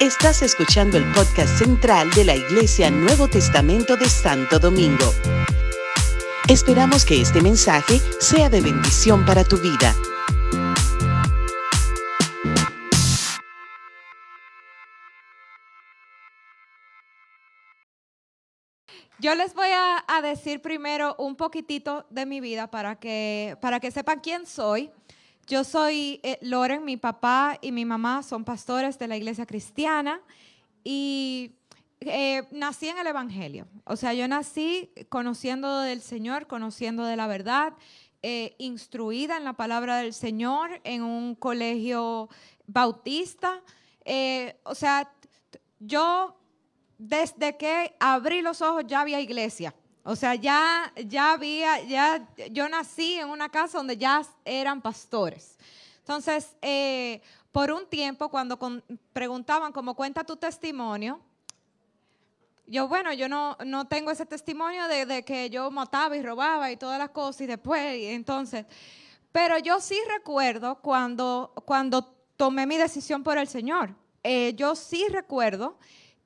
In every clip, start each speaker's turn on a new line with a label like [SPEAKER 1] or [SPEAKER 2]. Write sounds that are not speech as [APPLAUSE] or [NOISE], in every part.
[SPEAKER 1] Estás escuchando el podcast central de la Iglesia Nuevo Testamento de Santo Domingo. Esperamos que este mensaje sea de bendición para tu vida.
[SPEAKER 2] Yo les voy a, decir primero un poquitito de mi vida para que, para que sepan quién soy. Yo soy eh, Loren, mi papá y mi mamá son pastores de la iglesia cristiana y eh, nací en el Evangelio. O sea, yo nací conociendo del Señor, conociendo de la verdad, eh, instruida en la palabra del Señor en un colegio bautista. o sea, yo desde que abrí los ojos ya había iglesia. O sea, ya, ya había, ya, yo nací en una casa donde ya eran pastores. Entonces, eh, por un tiempo, cuando preguntaban cómo cuenta tu testimonio, yo, bueno, yo no, no tengo ese testimonio de, que yo mataba y robaba y todas las cosas y después, entonces, pero yo sí recuerdo cuando, cuando tomé mi decisión por el Señor. Eh, yo sí recuerdo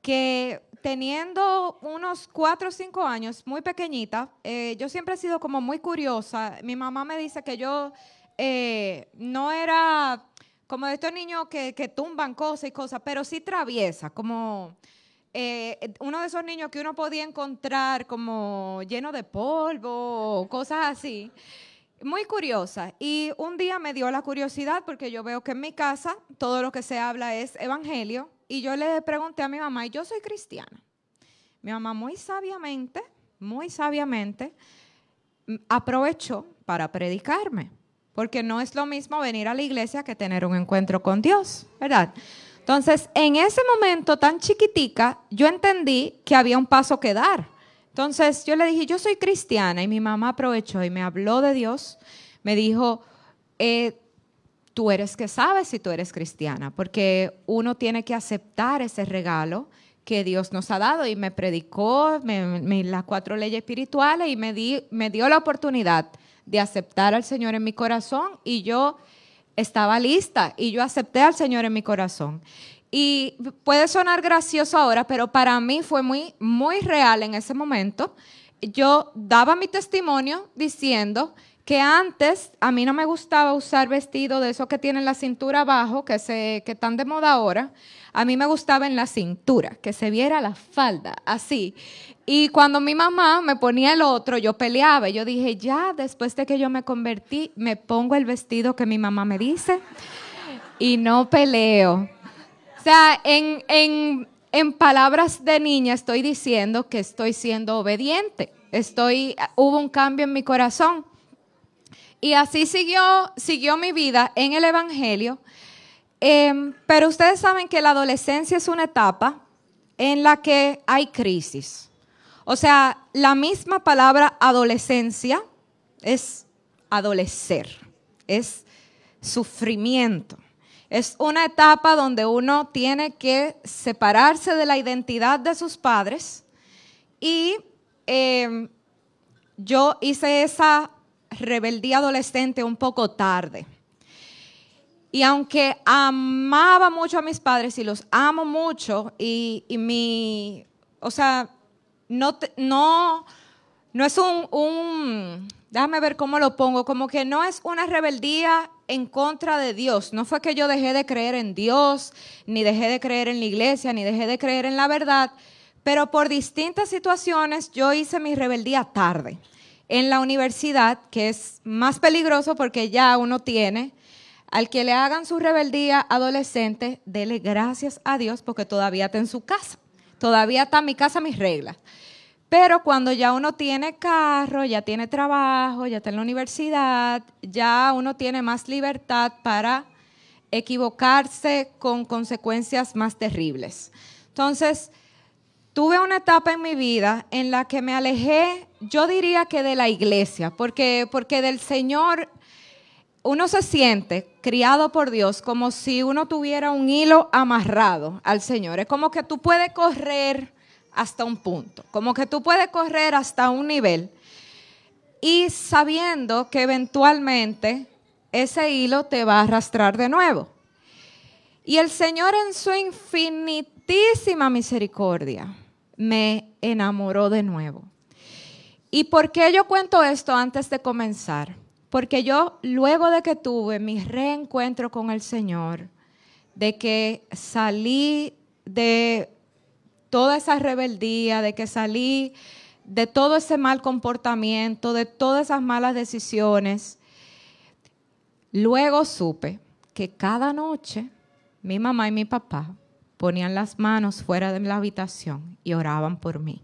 [SPEAKER 2] que teniendo unos cuatro o cinco años, muy pequeñita, eh, yo siempre he sido como muy curiosa. Mi mamá me dice que yo eh, no era como de estos niños que, tumban cosas y cosas, pero sí traviesa, como eh, uno de esos niños que uno podía encontrar como lleno de polvo, cosas así. Muy curiosa. Y un día me dio la curiosidad porque yo veo que en mi casa todo lo que se habla es evangelio y yo le pregunté a mi mamá, y yo soy cristiana. Mi mamá muy sabiamente, muy sabiamente, mm, aprovechó para predicarme, porque no es lo mismo venir a la iglesia que tener un encuentro con Dios, ¿verdad? Entonces, en ese momento tan chiquitica, yo entendí que había un paso que dar. Entonces, yo le dije, yo soy cristiana, y mi mamá aprovechó y me habló de Dios, me dijo, eh, tú eres que sabes si tú eres cristiana, porque uno tiene que aceptar ese regalo que Dios nos ha dado y me predicó las cuatro leyes espirituales y me, me dio la oportunidad de aceptar al Señor en mi corazón y yo estaba lista y yo acepté al Señor en mi corazón. Y puede sonar gracioso ahora, pero para mí fue muy, muy real en ese momento. Yo daba mi testimonio diciendo que antes a mí no me gustaba usar vestido de esos que tienen la cintura abajo, que, se, que están de moda ahora. A mí me gustaba en la cintura, que se viera la falda, así. Y cuando mi mamá me ponía el otro, yo peleaba. Yo dije, ya, después de que yo me convertí, me pongo el vestido que mi mamá me dice y no peleo. O sea, en, en, en palabras de niña estoy diciendo que estoy siendo obediente. Estoy, hubo un cambio en mi corazón. Y así siguió, siguió mi vida en el Evangelio. Em, pero ustedes saben que la adolescencia es una etapa en la que hay crisis. O sea, la misma palabra adolescencia es adolecer, es sufrimiento. Es una etapa donde uno tiene que separarse de la identidad de sus padres y em, yo hice esa rebeldía adolescente un poco tarde. Y aunque amaba mucho a mis padres y los amo mucho, y, mi, o sea, no, no, no es un, un, déjame ver cómo lo pongo, como que no es una rebeldía en contra de Dios. No fue que yo dejé de creer en Dios, ni dejé de creer en la iglesia, ni dejé de creer en la verdad, pero por distintas situaciones yo hice mi rebeldía tarde en la universidad, que es más peligroso porque ya uno tiene, al que le hagan su rebeldía adolescente, dele gracias a Dios porque todavía está en su casa. Todavía está en mi casa mis reglas. Pero cuando ya uno tiene carro, ya tiene trabajo, ya está en la universidad, ya uno tiene más libertad para equivocarse con consecuencias más terribles. Entonces, tuve una etapa en mi vida en la que me alejé, yo diría que de la iglesia, porque, porque del Señor uno se siente criado por Dios como si uno tuviera un hilo amarrado al Señor. Es como que tú puedes correr hasta un punto, como que tú puedes correr hasta un nivel y sabiendo que eventualmente ese hilo te va a arrastrar de nuevo. Y el Señor en su infinitísima misericordia me enamoró de nuevo. ¿Y por qué yo cuento esto antes de comenzar? Porque yo, luego de que tuve mi reencuentro con el Señor, de que salí de toda esa rebeldía, de que salí de todo ese mal comportamiento, de todas esas malas decisiones, luego supe que cada noche mi mamá y mi papá ponían las manos fuera de la habitación y oraban por mí.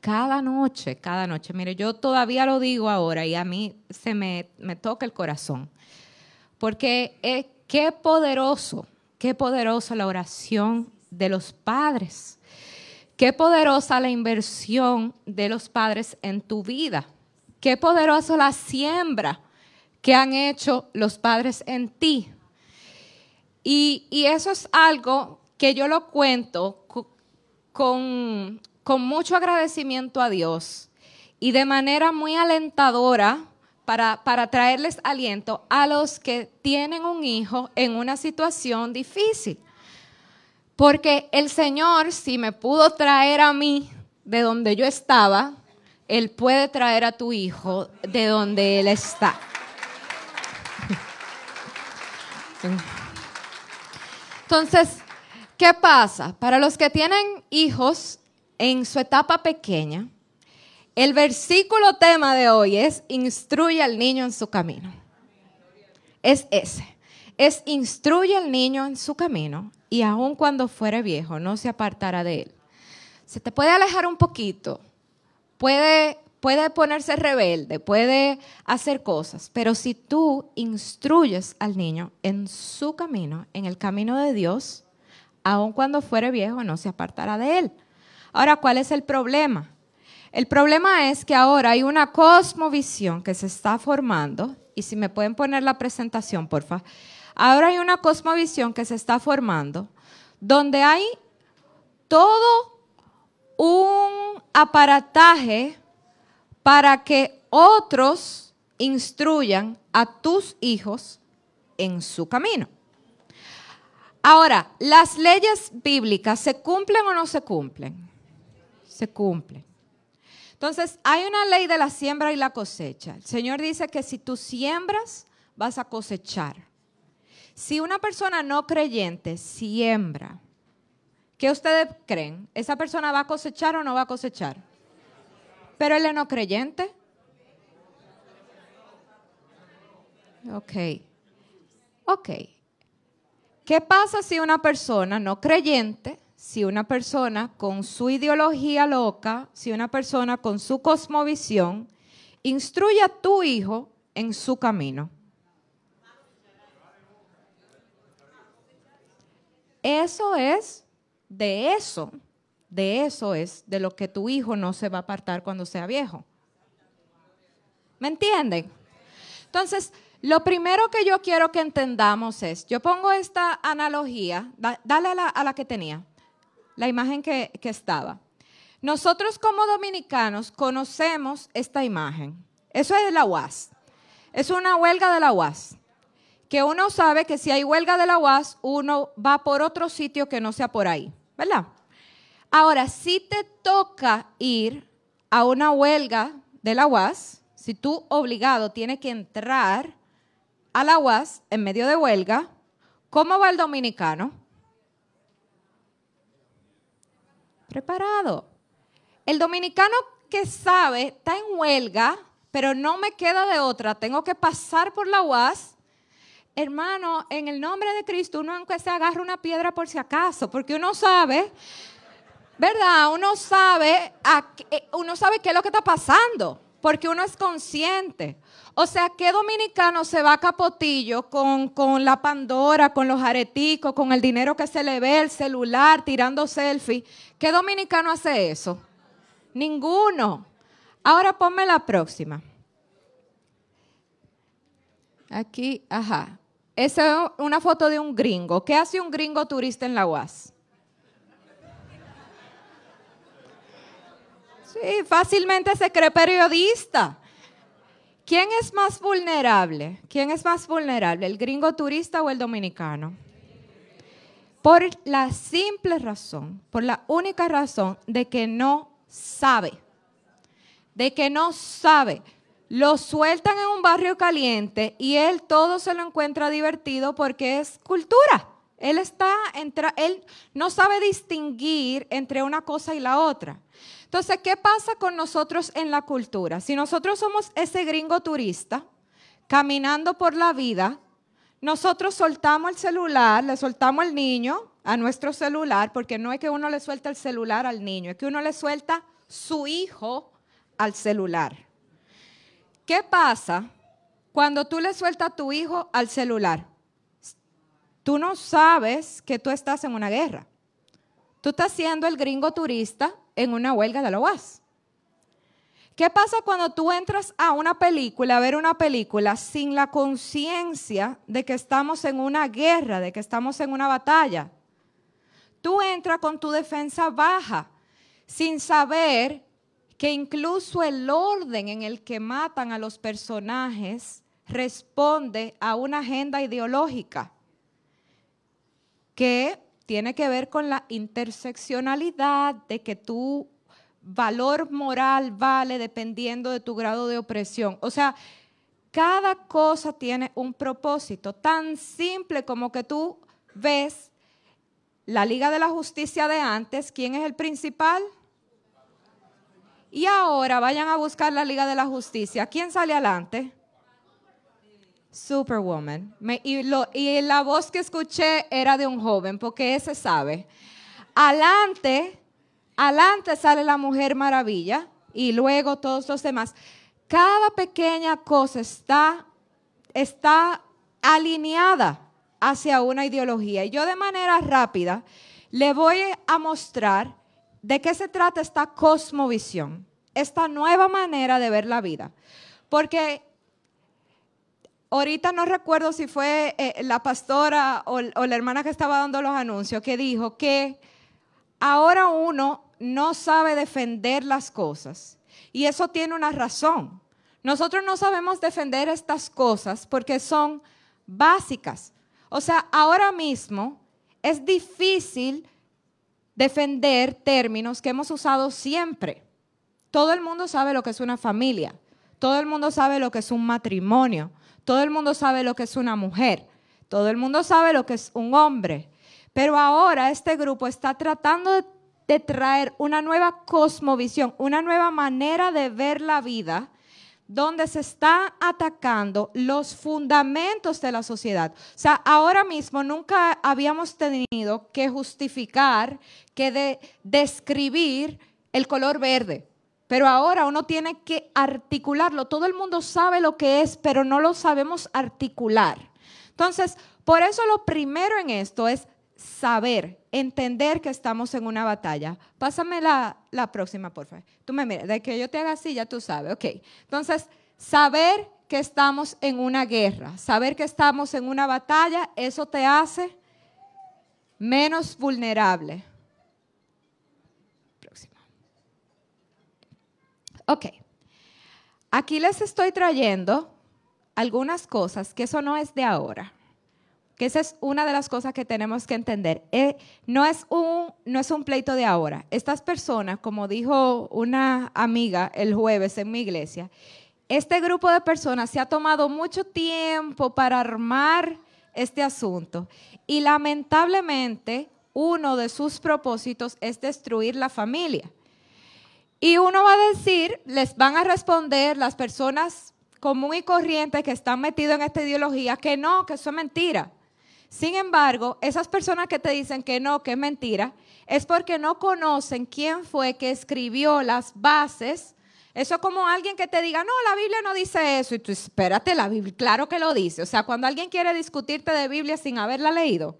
[SPEAKER 2] Cada noche, cada noche. Mire, yo todavía lo digo ahora y a mí se me, me toca el corazón. Porque es, qué poderoso, qué poderosa la oración de los padres. Qué poderosa la inversión de los padres en tu vida. Qué poderosa la siembra que han hecho los padres en ti. Y, eso es algo que yo lo cuento con, mucho agradecimiento a Dios y de manera muy alentadora para, para, traerles aliento a los que tienen un hijo en una situación difícil. Porque el Señor, si me pudo traer a mí de donde yo estaba, Él puede traer a tu hijo de donde Él está. Entonces, ¿qué pasa? Para los que tienen hijos en su etapa pequeña, el versículo tema de hoy es instruye al niño en su camino. Es ese. Es instruye al niño en su camino y aun cuando fuere viejo no se apartará de él. Se te puede alejar un poquito, puede, puede ponerse rebelde, puede hacer cosas, pero si tú instruyes al niño en su camino, en el camino de Dios, aun cuando fuere viejo no se apartará de él. Ahora, ¿cuál es el problema? El problema es que ahora hay una cosmovisión que se está formando, y si me pueden poner la presentación, por favor Ahora hay una cosmovisión que se está formando donde hay todo un aparataje para que otros instruyan a tus hijos en su camino. Ahora, ¿las leyes bíblicas se cumplen o no se cumplen? Se cumplen. Entonces, hay una ley de la siembra y la cosecha. El Señor dice que si tú siembras, vas a cosechar. Si una persona no creyente siembra, ¿qué ustedes creen? ¿Esa persona va a cosechar o no va a cosechar? Pero él es no creyente. Ok. Ok. ¿Qué pasa si una persona no creyente, si una persona con su ideología loca, si una persona con su cosmovisión, instruye a tu hijo en su camino? Eso es, de eso, de eso es de lo que tu hijo no se va a apartar cuando sea viejo. ¿Me entienden? Entonces, lo primero que yo quiero que entendamos es, yo pongo esta analogía, dale a la, que tenía, la imagen que, estaba. Nosotros como dominicanos conocemos esta imagen. Eso es la UAS. Es una huelga de la UAS que uno sabe que si hay huelga de la UAS, uno va por otro sitio que no sea por ahí, ¿verdad? Ahora, si te toca ir a una huelga de la UAS, si tú obligado tienes que entrar a la UAS en medio de huelga, ¿cómo va el dominicano? Preparado. El dominicano que sabe está en huelga, pero no me queda de otra, tengo que pasar por la UAS hermano, en el nombre de Cristo, uno aunque se agarra una piedra por si acaso, porque uno sabe, ¿verdad? Uno sabe, eh, uno sabe qué es lo que está pasando, porque uno es consciente. O sea, ¿qué dominicano se va a capotillo con, con la Pandora, con los areticos, con el dinero que se le ve, el celular, tirando selfie? ¿Qué dominicano hace eso? Ninguno. Ahora ponme la próxima. Aquí, ajá. Esa es una foto de un gringo. ¿Qué hace un gringo turista en la UAS? Sí, fácilmente se cree periodista. ¿Quién es más vulnerable? ¿Quién es más vulnerable, el gringo turista o el dominicano? Por la simple razón, por la única razón de que no sabe. De que no sabe. Lo sueltan en un barrio caliente y él todo se lo encuentra divertido porque es cultura. Él está él no sabe distinguir entre una cosa y la otra. Entonces, ¿qué pasa con nosotros en la cultura? Si nosotros somos ese gringo turista caminando por la vida, nosotros soltamos el celular, le soltamos el niño a nuestro celular, porque no es que uno le suelta el celular al niño, es que uno le suelta su hijo al celular. ¿Qué pasa cuando tú le sueltas a tu hijo al celular? Tú no sabes que tú estás en una guerra. Tú estás siendo el gringo turista en una huelga de la UAS. ¿Qué pasa cuando tú entras a una película, a ver una película, sin la conciencia de que estamos en una guerra, de que estamos en una batalla? Tú entras con tu defensa baja, sin saber que incluso el orden en el que matan a los personajes responde a una agenda ideológica que tiene que ver con la interseccionalidad de que tu valor moral vale dependiendo de tu grado de opresión. O sea, cada cosa tiene un propósito tan simple como que tú ves la Liga de la Justicia de antes, ¿quién es el principal? Y ahora vayan a buscar la Liga de la Justicia. ¿Quién sale adelante? Superwoman. y, y, la voz que escuché era de un joven, porque ese sabe. Adelante, adelante sale la Mujer Maravilla y luego todos los demás. Cada pequeña cosa está, está alineada hacia una ideología. Y yo de manera rápida le voy a mostrar de qué se trata esta cosmovisión, esta nueva manera de ver la vida. Porque ahorita no recuerdo si fue eh, la pastora o, o la hermana que estaba dando los anuncios que dijo que ahora uno no sabe defender las cosas. Y eso tiene una razón. Nosotros no sabemos defender estas cosas porque son básicas. O sea, ahora mismo es difícil defender términos que hemos usado siempre. Todo el mundo sabe lo que es una familia. Todo el mundo sabe lo que es un matrimonio. Todo el mundo sabe lo que es una mujer. Todo el mundo sabe lo que es un hombre. Pero ahora este grupo está tratando de, traer una nueva cosmovisión, una nueva manera de ver la vida, donde se están atacando los fundamentos de la sociedad. O sea, ahora mismo nunca habíamos tenido que justificar, que describir el color verde. Pero ahora uno tiene que articularlo. Todo el mundo sabe lo que es, pero no lo sabemos articular. Entonces, por eso lo primero en esto es saber, entender que estamos en una batalla. Pásame la, próxima, por favor. Tú me miras, de que yo te haga así, ya tú sabes. Ok. Entonces, saber que estamos en una guerra, saber que estamos en una batalla, eso te hace menos vulnerable. Ok, aquí les estoy trayendo algunas cosas que eso no es de ahora, que esa es una de las cosas que tenemos que entender. Eh, no, es un, no es un pleito de ahora. Estas personas, como dijo una amiga el jueves en mi iglesia, este grupo de personas se ha tomado mucho tiempo para armar este asunto y lamentablemente uno de sus propósitos es destruir la familia. Y uno va a decir, les van a responder las personas común y corriente que están metidas en esta ideología que no, que eso es mentira. Sin embargo, esas personas que te dicen que no, que es mentira, es porque no conocen quién fue que escribió las bases. Eso es como alguien que te diga, no, la Biblia no dice eso. Y tú, espérate, la Biblia, claro que lo dice. O sea, cuando alguien quiere discutirte de Biblia sin haberla leído,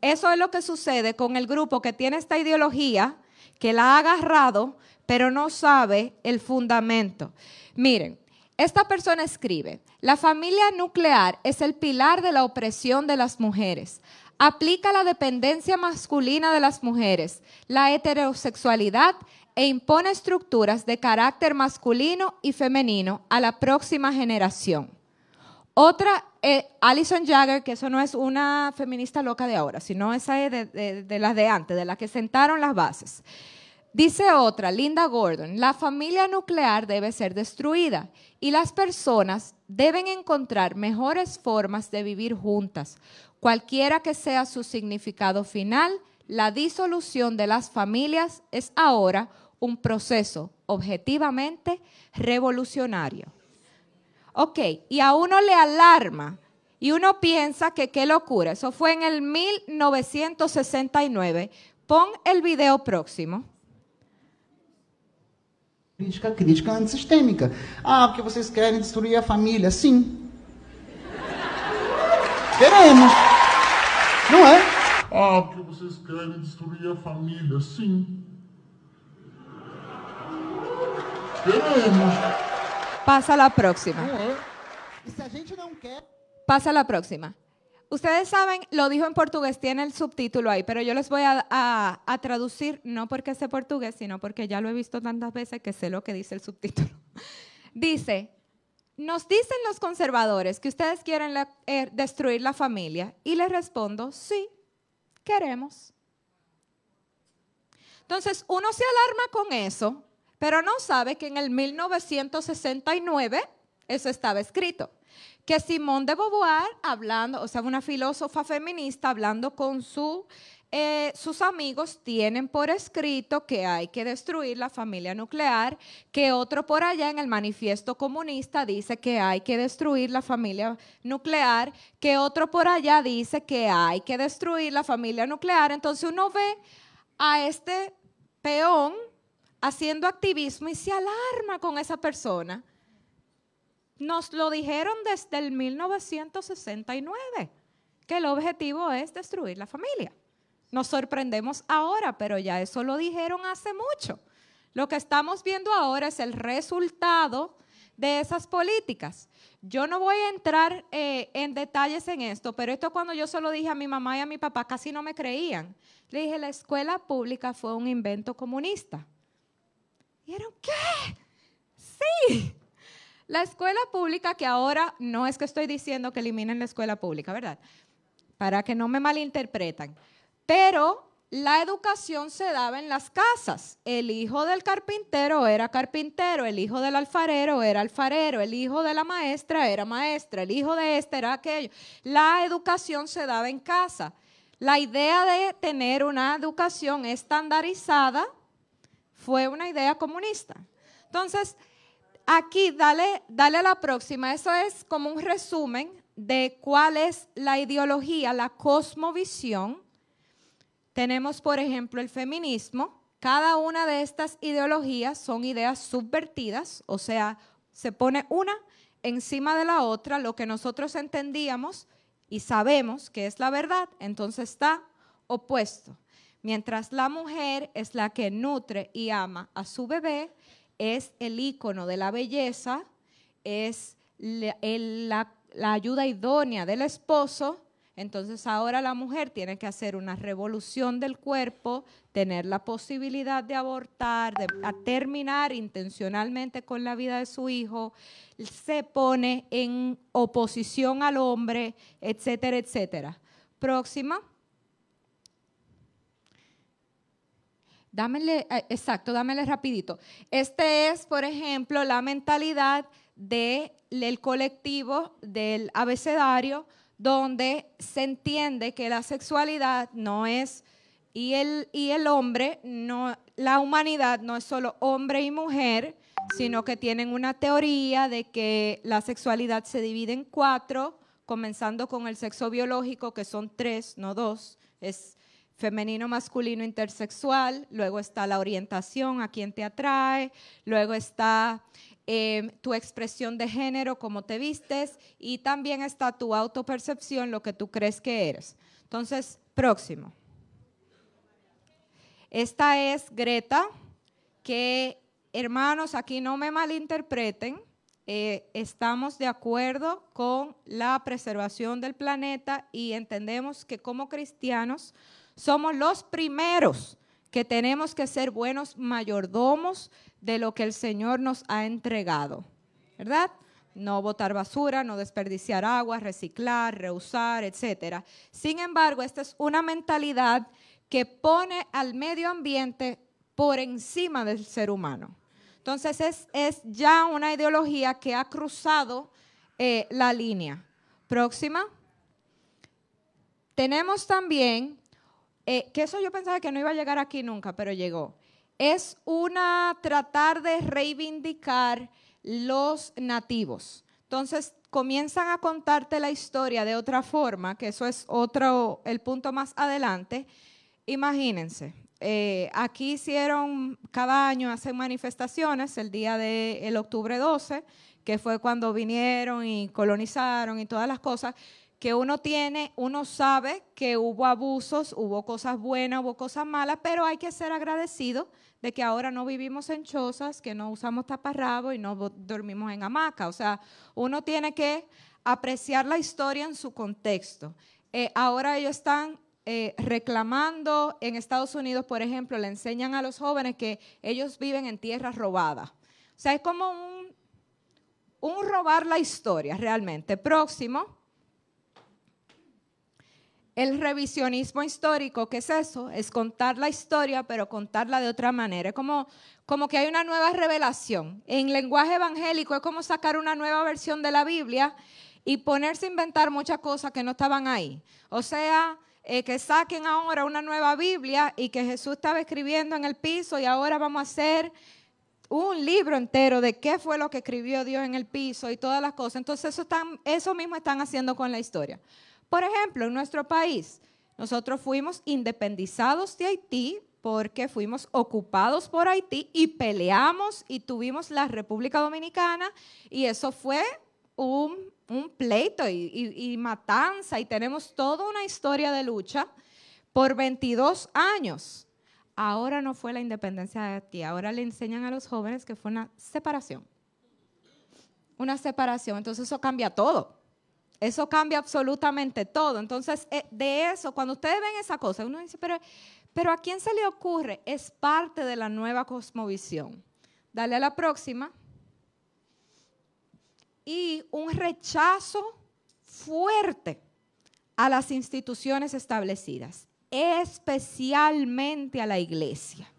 [SPEAKER 2] eso es lo que sucede con el grupo que tiene esta ideología, que la ha agarrado, pero no sabe el fundamento. Miren, esta persona escribe, la familia nuclear es el pilar de la opresión de las mujeres. Aplica la dependencia masculina de las mujeres, la heterosexualidad e impone estructuras de carácter masculino y femenino a la próxima generación. Otra eh, Alison Jagger, que eso no es una feminista loca de ahora, sino esa es de, de las de antes, de las que sentaron las bases. Dice otra, Linda Gordon, la familia nuclear debe ser destruida y las personas deben encontrar mejores formas de vivir juntas. Cualquiera que sea su significado final, la disolución de las familias es ahora un proceso objetivamente revolucionario. Ok, y a uno le alarma y uno piensa que qué locura. Eso fue en el 1969. Pon el video próximo.
[SPEAKER 3] Crítica, crítica antissistêmica. Ah, porque vocês querem destruir a família. Sim. Queremos. Não é?
[SPEAKER 4] Ah, porque vocês querem destruir a família. Sim. Queremos.
[SPEAKER 2] Passa la próxima.
[SPEAKER 3] Não é? E se a gente não quer.
[SPEAKER 2] Pasa la próxima. Ustedes saben, lo dijo en portugués, tiene el subtítulo ahí, pero yo les voy a, a, traducir, no porque sé portugués, sino porque ya lo he visto tantas veces que sé lo que dice el subtítulo. [LAUGHS] Dice, nos dicen los conservadores que ustedes quieren eh, destruir la familia y les respondo, sí, queremos. Entonces, uno se alarma con eso, pero no sabe que en el 1969 eso estaba escrito que Simone de Beauvoir, hablando, o sea, una filósofa feminista, hablando con su, eh, sus amigos, tienen por escrito que hay que destruir la familia nuclear, que otro por allá en el manifiesto comunista dice que hay que destruir la familia nuclear, que otro por allá dice que hay que destruir la familia nuclear. Entonces uno ve a este peón haciendo activismo y se alarma con esa persona nos lo dijeron desde el 1969, que el objetivo es destruir la familia. Nos sorprendemos ahora, pero ya eso lo dijeron hace mucho. Lo que estamos viendo ahora es el resultado de esas políticas. Yo no voy a entrar eh, en detalles en esto, pero esto cuando yo se lo dije a mi mamá y a mi papá casi no me creían. Le dije, la escuela pública fue un invento comunista. ¿Y eran qué? Sí, la escuela pública, que ahora no es que estoy diciendo que eliminen la escuela pública, ¿verdad? Para que no me malinterpretan. Pero la educación se daba en las casas. El hijo del carpintero era carpintero, el hijo del alfarero era alfarero, el hijo de la maestra era maestra, el hijo de este era aquello. La educación se daba en casa. La idea de tener una educación estandarizada fue una idea comunista. Entonces, Aquí, dale, dale a la próxima. Eso es como un resumen de cuál es la ideología, la cosmovisión. Tenemos, por ejemplo, el feminismo. Cada una de estas ideologías son ideas subvertidas, o sea, se pone una encima de la otra, lo que nosotros entendíamos y sabemos que es la verdad, entonces está opuesto. Mientras la mujer es la que nutre y ama a su bebé, es el icono de la belleza, es la, ayuda idónea del esposo, entonces ahora la mujer tiene que hacer una revolución del cuerpo, tener la posibilidad de abortar, de terminar intencionalmente con la vida de su hijo, se pone en oposición al hombre, etcétera, etcétera. Próxima. Dámele, eh, exacto, dámele rapidito. Este es, por ejemplo, la mentalidad del colectivo del abecedario, donde se entiende que la sexualidad no es, y el, y el hombre, no, la humanidad no es solo hombre y mujer, sino que tienen una teoría de que la sexualidad se divide en cuatro, comenzando con el sexo biológico, que son tres, no dos, es femenino, masculino, intersexual, luego está la orientación, a quién te atrae, luego está em, tu expresión de género, cómo te vistes, y también está tu autopercepción, lo que tú crees que eres. Entonces, próximo. Esta es Greta, que hermanos, aquí no me malinterpreten, eh, estamos de acuerdo con la preservación del planeta y entendemos que como cristianos somos los primeros que tenemos que ser buenos mayordomos de lo que el Señor nos ha entregado, ¿verdad? no botar basura, no desperdiciar agua, reciclar, reusar, etc. Sin embargo, esta es una mentalidad que pone al medio ambiente por encima del ser humano. Entonces es, es ya una ideología que ha cruzado eh, la línea. Próxima. Tenemos también, eh, que eso yo pensaba que no iba a llegar aquí nunca, pero llegó. Es una tratar de reivindicar los nativos. Entonces comienzan a contarte la historia de otra forma, que eso es otro, el punto más adelante. Imagínense, eh, aquí hicieron, cada año hacen manifestaciones el día del octubre 12, que fue cuando vinieron y colonizaron y todas las cosas que uno tiene, uno sabe que hubo abusos, hubo cosas buenas, hubo cosas malas, pero hay que ser agradecido de que ahora no vivimos en chozas, que no usamos taparrabo y no dormimos en hamaca. O sea, uno tiene que apreciar la historia en su contexto. Eh, ahora ellos están eh, reclamando en Estados Unidos, por ejemplo, le enseñan a los jóvenes que ellos viven en tierras robadas. O sea, es como un robar la historia realmente. Próximo. El revisionismo histórico, ¿qué es eso? Es contar la historia, pero contarla de otra manera. Es como, como que hay una nueva revelación. En lenguaje evangélico es como sacar una nueva versión de la Biblia y ponerse a inventar muchas cosas que no estaban ahí. O sea, eh, que saquen ahora una nueva Biblia y que Jesús estaba escribiendo en el piso y ahora vamos a hacer un libro entero de qué fue lo que escribió Dios en el piso y todas las cosas. Entonces eso, están, eso mismo están haciendo con la historia. Por ejemplo, en nuestro país, nosotros fuimos independizados de Haití porque fuimos ocupados por Haití y peleamos y tuvimos la República Dominicana y eso fue un, pleito y, matanza y tenemos toda una historia de lucha por 22 años. Ahora no fue la independencia de Haití, ahora le enseñan a los jóvenes que fue una separación. Una separación, entonces eso cambia todo. Eso cambia absolutamente todo. Entonces, eh, de eso, cuando ustedes ven esa cosa, uno dice, pero, pero ¿a quién se le ocurre? Es parte de la nueva cosmovisión. Dale a la próxima. Y un rechazo fuerte a las instituciones establecidas, especialmente a la iglesia.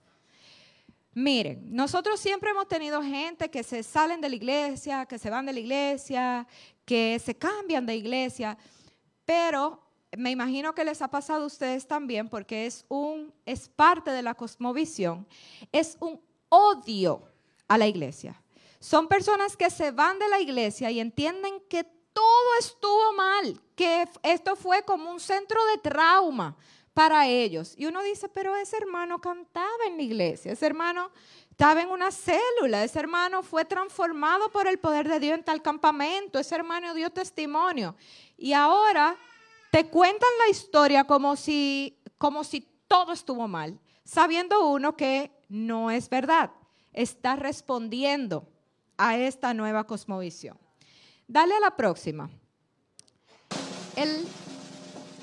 [SPEAKER 2] Miren, nosotros siempre hemos tenido gente que se salen de la iglesia, que se van de la iglesia, que se cambian de iglesia, pero me imagino que les ha pasado a ustedes también porque es un es parte de la cosmovisión, es un odio a la iglesia. Son personas que se van de la iglesia y entienden que todo estuvo mal, que esto fue como un centro de trauma para ellos. Y uno dice, pero ese hermano cantaba en la iglesia, ese hermano estaba en una célula, ese hermano fue transformado por el poder de Dios en tal campamento, ese hermano dio testimonio. Y ahora te cuentan la historia como si, como si todo estuvo mal, sabiendo uno que no es verdad, está respondiendo a esta nueva cosmovisión. Dale a la próxima. El,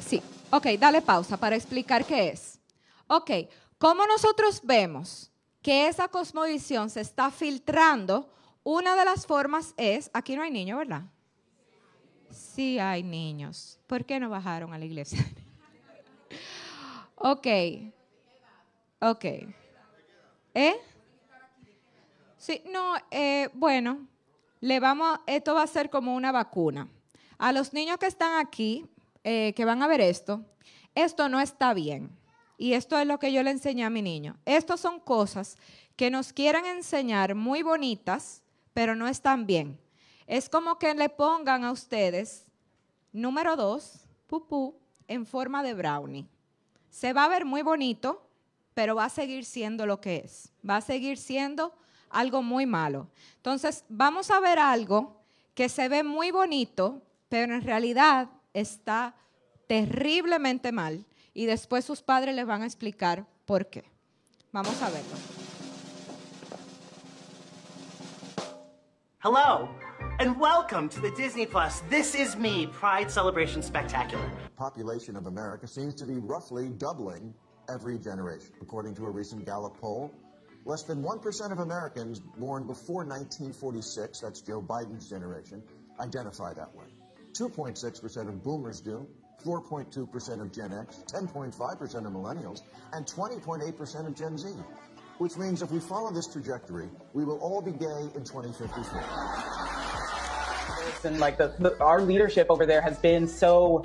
[SPEAKER 2] sí, ok, dale pausa para explicar qué es. Ok, ¿cómo nosotros vemos que esa cosmovisión se está filtrando, una de las formas es, aquí no hay niños, ¿verdad? Sí hay niños. ¿Por qué no bajaron a la iglesia? [LAUGHS] ok. Ok. ¿Eh? Sí, no, eh, bueno, le vamos, esto va a ser como una vacuna. A los niños que están aquí, eh, que van a ver esto, esto no está bien. Y esto es lo que yo le enseñé a mi niño. Estas son cosas que nos quieren enseñar muy bonitas, pero no están bien. Es como que le pongan a ustedes, número dos, pupú, en forma de brownie. Se va a ver muy bonito, pero va a seguir siendo lo que es. Va a seguir siendo algo muy malo. Entonces, vamos a ver algo que se ve muy bonito, pero en realidad está terriblemente mal y después sus padres les van a explicar por qué. Vamos a verlo.
[SPEAKER 5] Hello, and welcome to the Disney Plus This Is Me Pride Celebration Spectacular.
[SPEAKER 6] Population of America seems to be roughly doubling every generation. According to a recent Gallup poll, Less than 1% of Americans born before 1946, that's Joe Biden's generation, identify that way. 2.6% of boomers do, 4.2% of Gen X, 10.5% of millennials, and 20.8% of Gen Z. Which means if we follow this trajectory, we will all be gay in 2054.
[SPEAKER 7] And like the, the our leadership over there has been so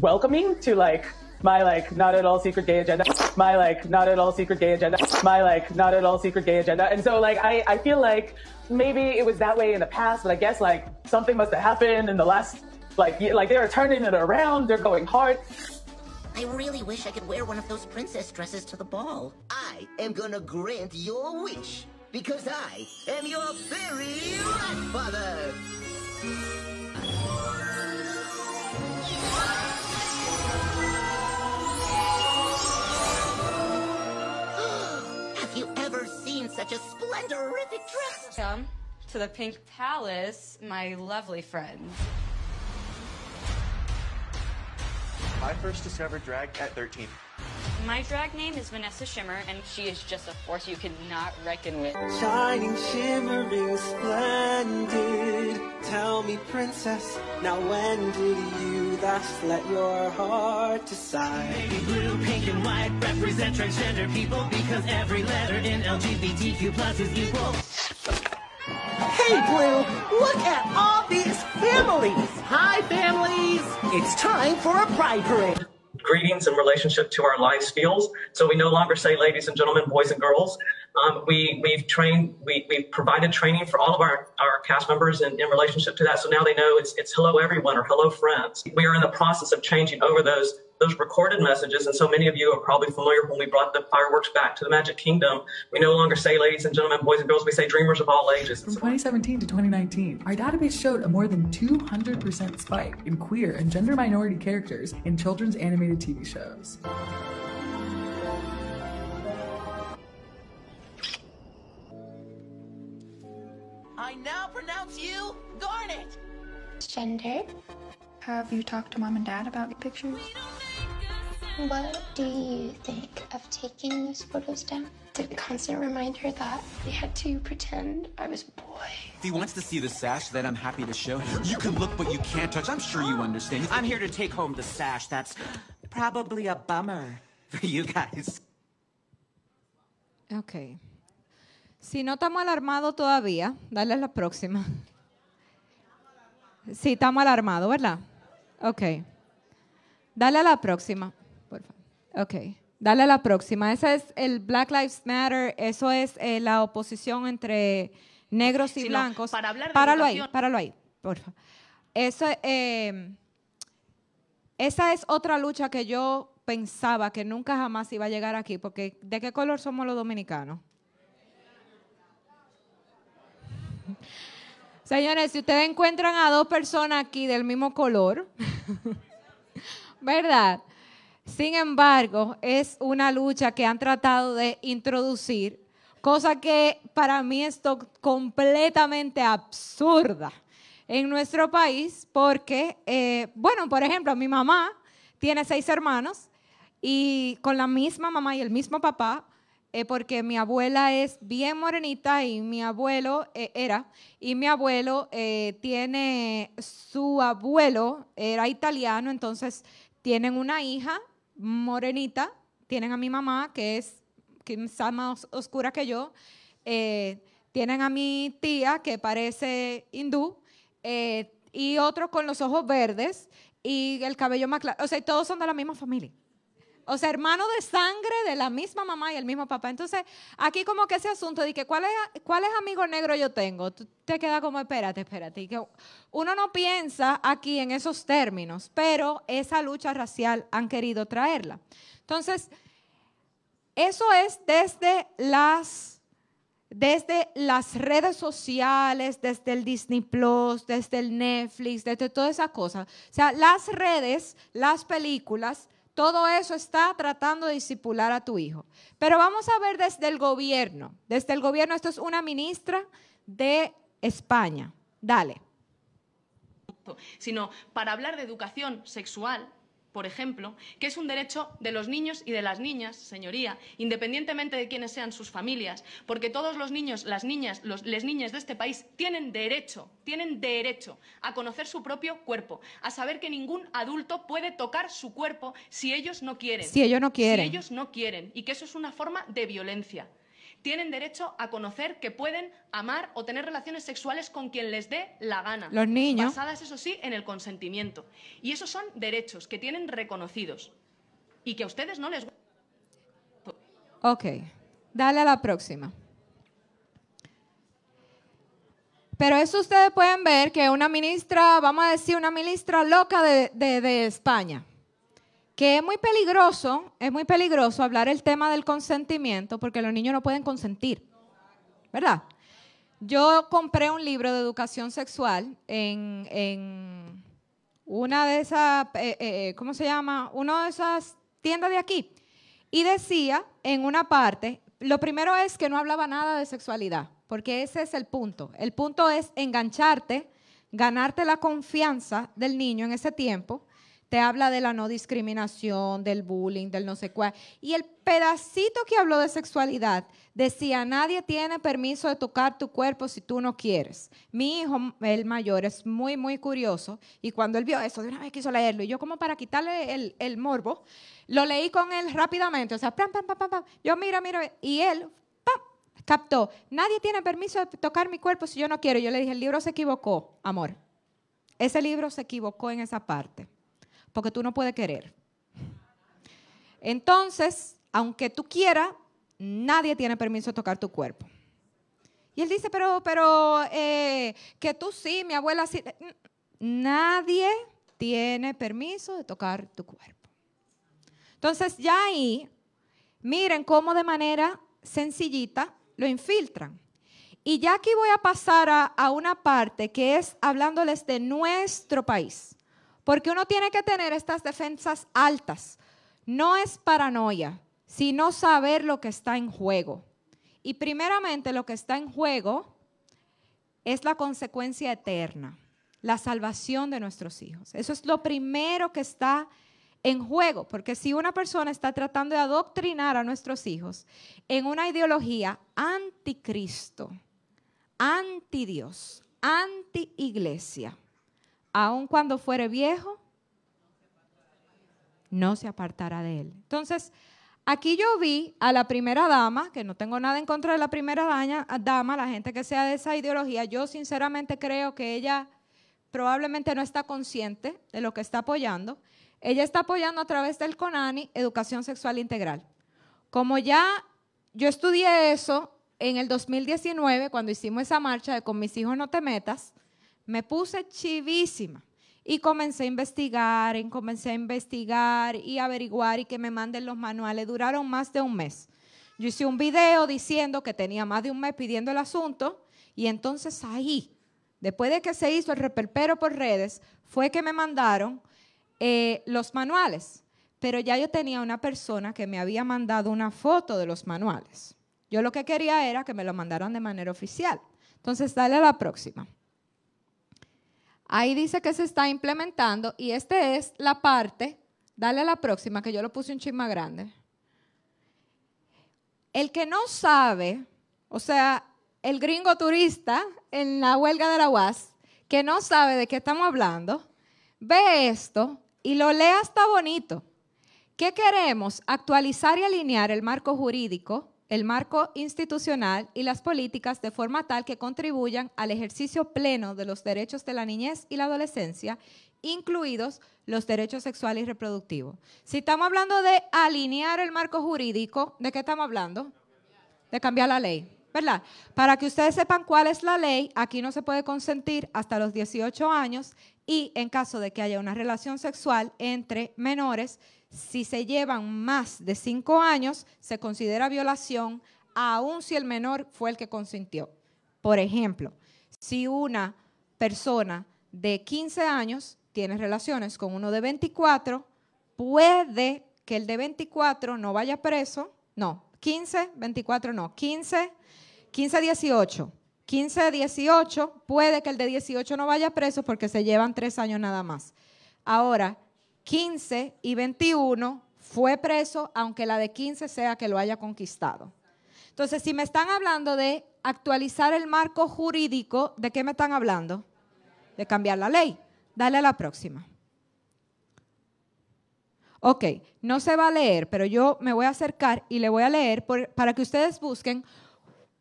[SPEAKER 7] welcoming to like my like not at all secret gay agenda my like not at all secret gay agenda my like not at all secret gay agenda and so like i i feel like maybe it was that way in the past but i guess like something must have happened in the last like like they're turning it around they're going hard
[SPEAKER 8] I really wish I could wear one of those princess dresses to the ball. I am gonna grant your wish because I am your fairy godfather. [GASPS] Have you ever seen such a splendorific dress?
[SPEAKER 9] Welcome to the Pink Palace, my lovely friends.
[SPEAKER 10] I first discovered drag at 13.
[SPEAKER 9] My drag name is Vanessa Shimmer, and she is just a force you cannot reckon with.
[SPEAKER 11] Shining, shimmering, splendid. Tell me, princess, now when did you last let your heart decide?
[SPEAKER 12] Baby blue, pink and white represent transgender people because every letter in LGBTQ plus is equal.
[SPEAKER 8] Hey, Blue, look at all these families. Hi, families. It's time for a pride parade.
[SPEAKER 13] greetings in relationship to our life skills. So we no longer say ladies and gentlemen, boys and girls. Um, we, we've trained, we, we've provided training for all of our, our cast members in, in relationship to that. So now they know it's, it's hello everyone or hello friends. We are in the process of changing over those, those recorded messages. And so many of you are probably familiar when we brought the fireworks back to the Magic Kingdom. We no longer say ladies and gentlemen, boys and girls. We say dreamers of all ages.
[SPEAKER 14] From 2017 to 2019, our database showed a more than 200% spike in queer and gender minority characters in children's animated TV shows.
[SPEAKER 8] I now pronounce you Garnet.
[SPEAKER 15] Gendered. Have you talked to mom and dad about pictures? What do you think of taking those photos down? It's a constant reminder that we had to pretend I was a boy.
[SPEAKER 16] If he wants to see the sash, then I'm happy to show him. You can look, but you can't touch. I'm sure you understand.
[SPEAKER 17] I'm here to take home the sash. That's probably a bummer [LAUGHS] for you guys.
[SPEAKER 2] Ok. Si no estamos alarmados todavía, dale a la próxima. Sí, estamos alarmados, ¿verdad? Ok. Dale a la próxima. Ok. Dale a la próxima. Ese es el Black Lives Matter. Eso es eh, la oposición entre negros y
[SPEAKER 18] no,
[SPEAKER 2] blancos.
[SPEAKER 18] para hablar de
[SPEAKER 2] páralo ahí,
[SPEAKER 18] educación-
[SPEAKER 2] páralo ahí, por favor. Eso, eh, esa es otra lucha que yo pensaba que nunca jamás iba a llegar aquí, porque ¿de qué color somos los dominicanos? Señores, si ustedes encuentran a dos personas aquí del mismo color, [LAUGHS] ¿verdad? Sin embargo, es una lucha que han tratado de introducir, cosa que para mí es completamente absurda en nuestro país, porque, eh, bueno, por ejemplo, mi mamá tiene seis hermanos y con la misma mamá y el mismo papá, eh, porque mi abuela es bien morenita y mi abuelo eh, era, y mi abuelo tiene, su abuelo era italiano, entonces tienen una hija morenita, tienen a mi mamá, que es quizá más oscura que yo, eh, tienen a mi tía, que parece hindú, eh, y otro con los ojos verdes y el cabello más claro, o sea, todos son de la misma familia. O sea, hermano de sangre de la misma mamá y el mismo papá. Entonces, aquí como que ese asunto de que cuál es, cuál es yo tengo, tú te queda como, espérate, espérate. Y que uno no piensa aquí en esos términos, pero esa lucha racial han querido traerla. Entonces, eso es desde las, desde las redes sociales, desde el Disney Plus, desde el Netflix, desde todas esas cosas. O sea, las redes, las películas, todo eso está tratando de disipular a tu hijo. Pero vamos a ver desde el gobierno. Desde el gobierno, esto es una ministra de España. Dale.
[SPEAKER 18] sino para hablar de educación sexual por ejemplo, que es un derecho de los niños y de las niñas, señoría, independientemente de quiénes sean sus familias, porque todos los niños, las niñas, los, las niñas de este país tienen derecho, tienen derecho a conocer su propio cuerpo, a saber que ningún adulto puede tocar su cuerpo si ellos no quieren.
[SPEAKER 2] Si ellos no quieren.
[SPEAKER 18] Si ellos no quieren, y que eso es una forma de violencia tienen derecho a conocer que pueden amar o tener relaciones sexuales con quien les dé la gana.
[SPEAKER 2] Los niños.
[SPEAKER 18] Basadas, eso sí, en el consentimiento. Y esos son derechos que tienen reconocidos y que a ustedes no les
[SPEAKER 2] Ok, dale a la próxima. Pero eso ustedes pueden ver que una ministra, vamos a decir, una ministra loca de, de, de España, que es muy peligroso, es muy peligroso hablar el tema del consentimiento porque los niños no pueden consentir, ¿verdad? Yo compré un libro de educación sexual en, en una de esas, eh, eh, ¿cómo se llama? Una de esas tiendas de aquí. Y decía en una parte, lo primero es que no hablaba nada de sexualidad, porque ese es el punto. El punto es engancharte, ganarte la confianza del niño en ese tiempo te habla de la no discriminación, del bullying, del no sé cuál. Y el pedacito que habló de sexualidad decía, nadie tiene permiso de tocar tu cuerpo si tú no quieres. Mi hijo, el mayor, es muy, muy curioso y cuando él vio eso, de una vez quiso leerlo. Y yo como para quitarle el, morbo, lo leí con él rápidamente. O sea, pam, pam, pam, pam, yo mira, mira, y él captó, nadie tiene permiso de tocar mi cuerpo si yo no quiero. Yo le dije, el libro se equivocó, amor. Ese libro se equivocó en esa parte porque tú no puedes querer. Entonces, aunque tú quieras, nadie tiene permiso de tocar tu cuerpo. Y él dice, pero, pero, eh, que tú sí, mi abuela sí. Nadie tiene permiso de tocar tu cuerpo. Entonces, ya ahí, miren cómo de manera sencillita lo infiltran. Y ya aquí voy a pasar a, a una parte que es hablándoles de nuestro país. Porque uno tiene que tener estas defensas altas. No es paranoia, sino saber lo que está en juego. Y primeramente lo que está en juego es la consecuencia eterna, la salvación de nuestros hijos. Eso es lo primero que está en juego, porque si una persona está tratando de adoctrinar a nuestros hijos en una ideología anticristo, anti Dios, anti iglesia, aun cuando fuere viejo, no se apartará de él. Entonces, aquí yo vi a la primera dama, que no tengo nada en contra de la primera dama, la gente que sea de esa ideología, yo sinceramente creo que ella probablemente no está consciente de lo que está apoyando. Ella está apoyando a través del CONANI educación sexual integral. Como ya yo estudié eso en el 2019, cuando hicimos esa marcha de con mis hijos no te metas, me puse chivísima y comencé a investigar, y comencé a investigar y averiguar y que me manden los manuales. Duraron más de un mes. Yo hice un video diciendo que tenía más de un mes pidiendo el asunto y entonces ahí, después de que se hizo el reperpero por redes, fue que me mandaron eh, los manuales. Pero ya yo tenía una persona que me había mandado una foto de los manuales. Yo lo que quería era que me lo mandaran de manera oficial. Entonces, dale a la próxima. Ahí dice que se está implementando y esta es la parte, dale a la próxima, que yo lo puse un chisme grande. El que no sabe, o sea, el gringo turista en la huelga de la UAS, que no sabe de qué estamos hablando, ve esto y lo lee hasta bonito. ¿Qué queremos? Actualizar y alinear el marco jurídico el marco institucional y las políticas de forma tal que contribuyan al ejercicio pleno de los derechos de la niñez y la adolescencia, incluidos los derechos sexuales y reproductivos. Si estamos hablando de alinear el marco jurídico, ¿de qué estamos hablando? De cambiar la ley, ¿verdad? Para que ustedes sepan cuál es la ley, aquí no se puede consentir hasta los 18 años y en caso de que haya una relación sexual entre menores, si se llevan más de cinco años, se considera violación, aun si el menor fue el que consintió. Por ejemplo, si una persona de 15 años tiene relaciones con uno de 24, puede que el de 24 no vaya preso, no, 15, 24 no, 15, 15, 18. 15, 18, puede que el de 18 no vaya preso porque se llevan tres años nada más. Ahora, 15 y 21 fue preso, aunque la de 15 sea que lo haya conquistado. Entonces, si me están hablando de actualizar el marco jurídico, ¿de qué me están hablando? De cambiar la ley. Dale a la próxima. Ok, no se va a leer, pero yo me voy a acercar y le voy a leer para que ustedes busquen,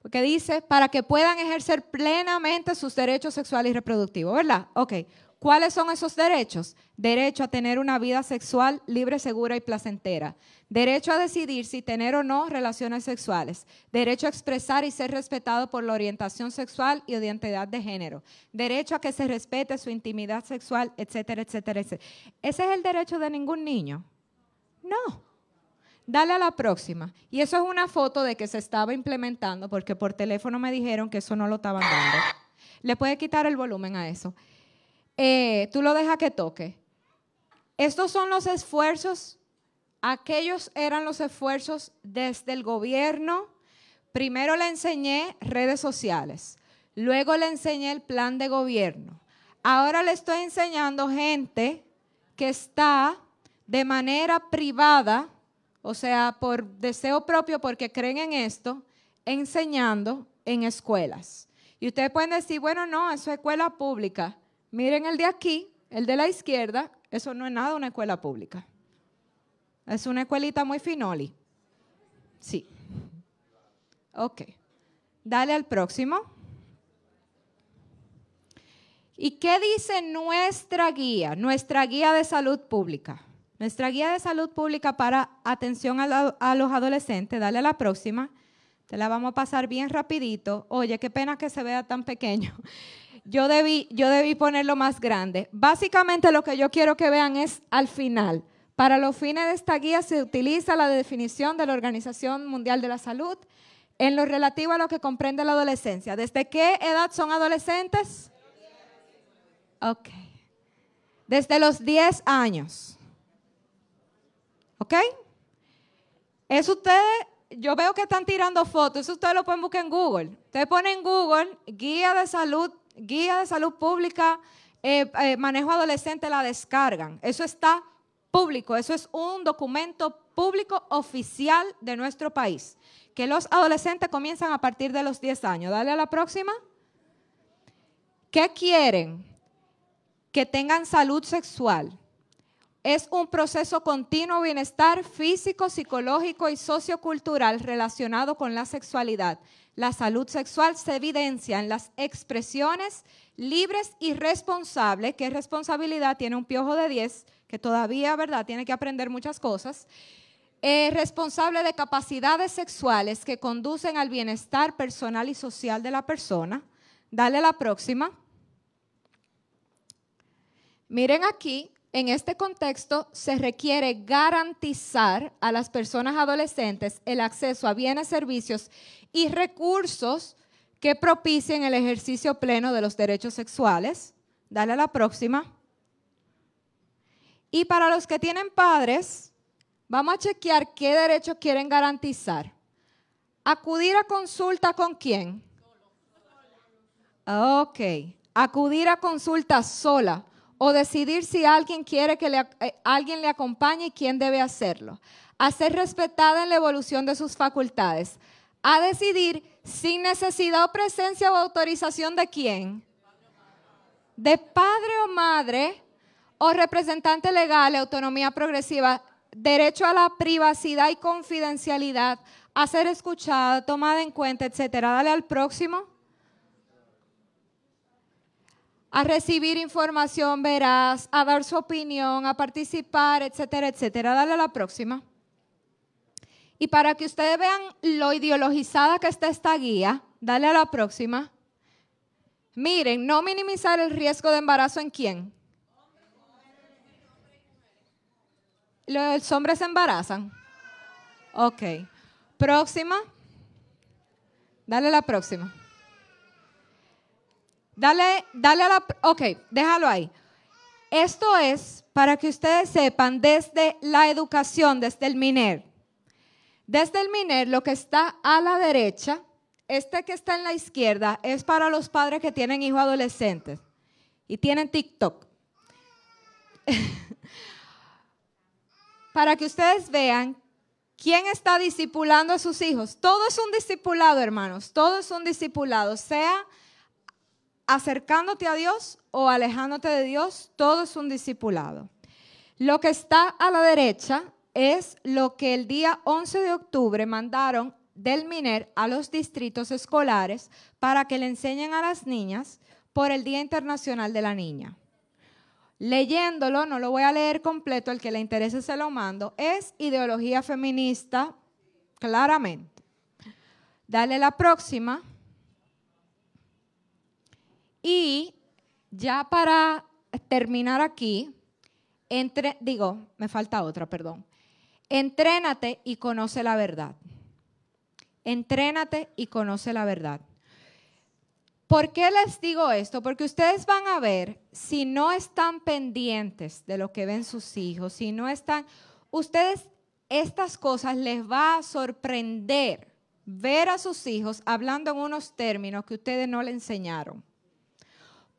[SPEAKER 2] porque dice, para que puedan ejercer plenamente sus derechos sexuales y reproductivos, ¿verdad? Ok, ¿cuáles son esos derechos? Derecho a tener una vida sexual libre, segura y placentera. Derecho a decidir si tener o no relaciones sexuales. Derecho a expresar y ser respetado por la orientación sexual y identidad de género. Derecho a que se respete su intimidad sexual, etcétera, etcétera, etcétera. ¿Ese es el derecho de ningún niño? No. Dale a la próxima. Y eso es una foto de que se estaba implementando porque por teléfono me dijeron que eso no lo estaban dando. Le puede quitar el volumen a eso. Eh, tú lo dejas que toque. Estos son los esfuerzos, aquellos eran los esfuerzos desde el gobierno. Primero le enseñé redes sociales, luego le enseñé el plan de gobierno. Ahora le estoy enseñando gente que está de manera privada, o sea, por deseo propio, porque creen en esto, enseñando en escuelas. Y ustedes pueden decir, bueno, no, eso es escuela pública. Miren el de aquí, el de la izquierda, eso no es nada una escuela pública. Es una escuelita muy finoli. Sí. Ok. Dale al próximo. ¿Y qué dice nuestra guía? Nuestra guía de salud pública. Nuestra guía de salud pública para atención a, a, los adolescentes. Dale a la próxima. Te la vamos a pasar bien rapidito. Oye, qué pena que se vea tan pequeño yo debí, yo debí ponerlo más grande. Básicamente lo que yo quiero que vean es al final. Para los fines de esta guía se utiliza la definición de la Organización Mundial de la Salud en lo relativo a lo que comprende la adolescencia. ¿Desde qué edad son adolescentes? Ok. Desde los 10 años. ¿Ok? Eso ustedes, yo veo que están tirando fotos, eso ustedes lo pueden buscar en Google. Ustedes ponen en Google guía de salud guía de salud pública, eh, eh, manejo adolescente, la descargan. Eso está público, eso es un documento público oficial de nuestro país, que los adolescentes comienzan a partir de los 10 años. Dale a la próxima. ¿Qué quieren? Que tengan salud sexual. Es un proceso continuo bienestar físico, psicológico y sociocultural relacionado con la sexualidad. La salud sexual se evidencia en las expresiones libres y responsables. ¿Qué responsabilidad tiene un piojo de 10 que todavía, verdad, tiene que aprender muchas cosas? Eh, responsable de capacidades sexuales que conducen al bienestar personal y social de la persona. Dale la próxima. Miren aquí, en este contexto se requiere garantizar a las personas adolescentes el acceso a bienes, servicios y recursos que propicien el ejercicio pleno de los derechos sexuales. Dale a la próxima. Y para los que tienen padres, vamos a chequear qué derechos quieren garantizar. Acudir a consulta con quién? Ok. Acudir a consulta sola o decidir si alguien quiere que eh, alguien le acompañe y quién debe hacerlo. A ser respetada en la evolución de sus facultades a decidir sin necesidad o presencia o autorización de quién? De padre o madre o representante legal, autonomía progresiva, derecho a la privacidad y confidencialidad, a ser escuchada, tomada en cuenta, etcétera. Dale al próximo. A recibir información veraz, a dar su opinión, a participar, etcétera, etcétera. Dale a la próxima. Y para que ustedes vean lo ideologizada que está esta guía, dale a la próxima. Miren, no minimizar el riesgo de embarazo en quién. Los hombres se embarazan. Ok. Próxima. Dale a la próxima. Dale, dale a la... Ok, déjalo ahí. Esto es para que ustedes sepan desde la educación, desde el MINER. Desde el MINER, lo que está a la derecha, este que está en la izquierda, es para los padres que tienen hijos adolescentes y tienen TikTok. [LAUGHS] para que ustedes vean quién está discipulando a sus hijos. Todo es un discipulado, hermanos. Todo es un discipulado. Sea acercándote a Dios o alejándote de Dios, todo es un discipulado. Lo que está a la derecha es lo que el día 11 de octubre mandaron del MINER a los distritos escolares para que le enseñen a las niñas por el Día Internacional de la Niña. Leyéndolo, no lo voy a leer completo, el que le interese se lo mando, es ideología feminista, claramente. Dale la próxima. Y ya para terminar aquí, digo, me falta otra, perdón. Entrénate y conoce la verdad. Entrénate y conoce la verdad. ¿Por qué les digo esto? Porque ustedes van a ver, si no están pendientes de lo que ven sus hijos, si no están, ustedes estas cosas les va a sorprender ver a sus hijos hablando en unos términos que ustedes no le enseñaron.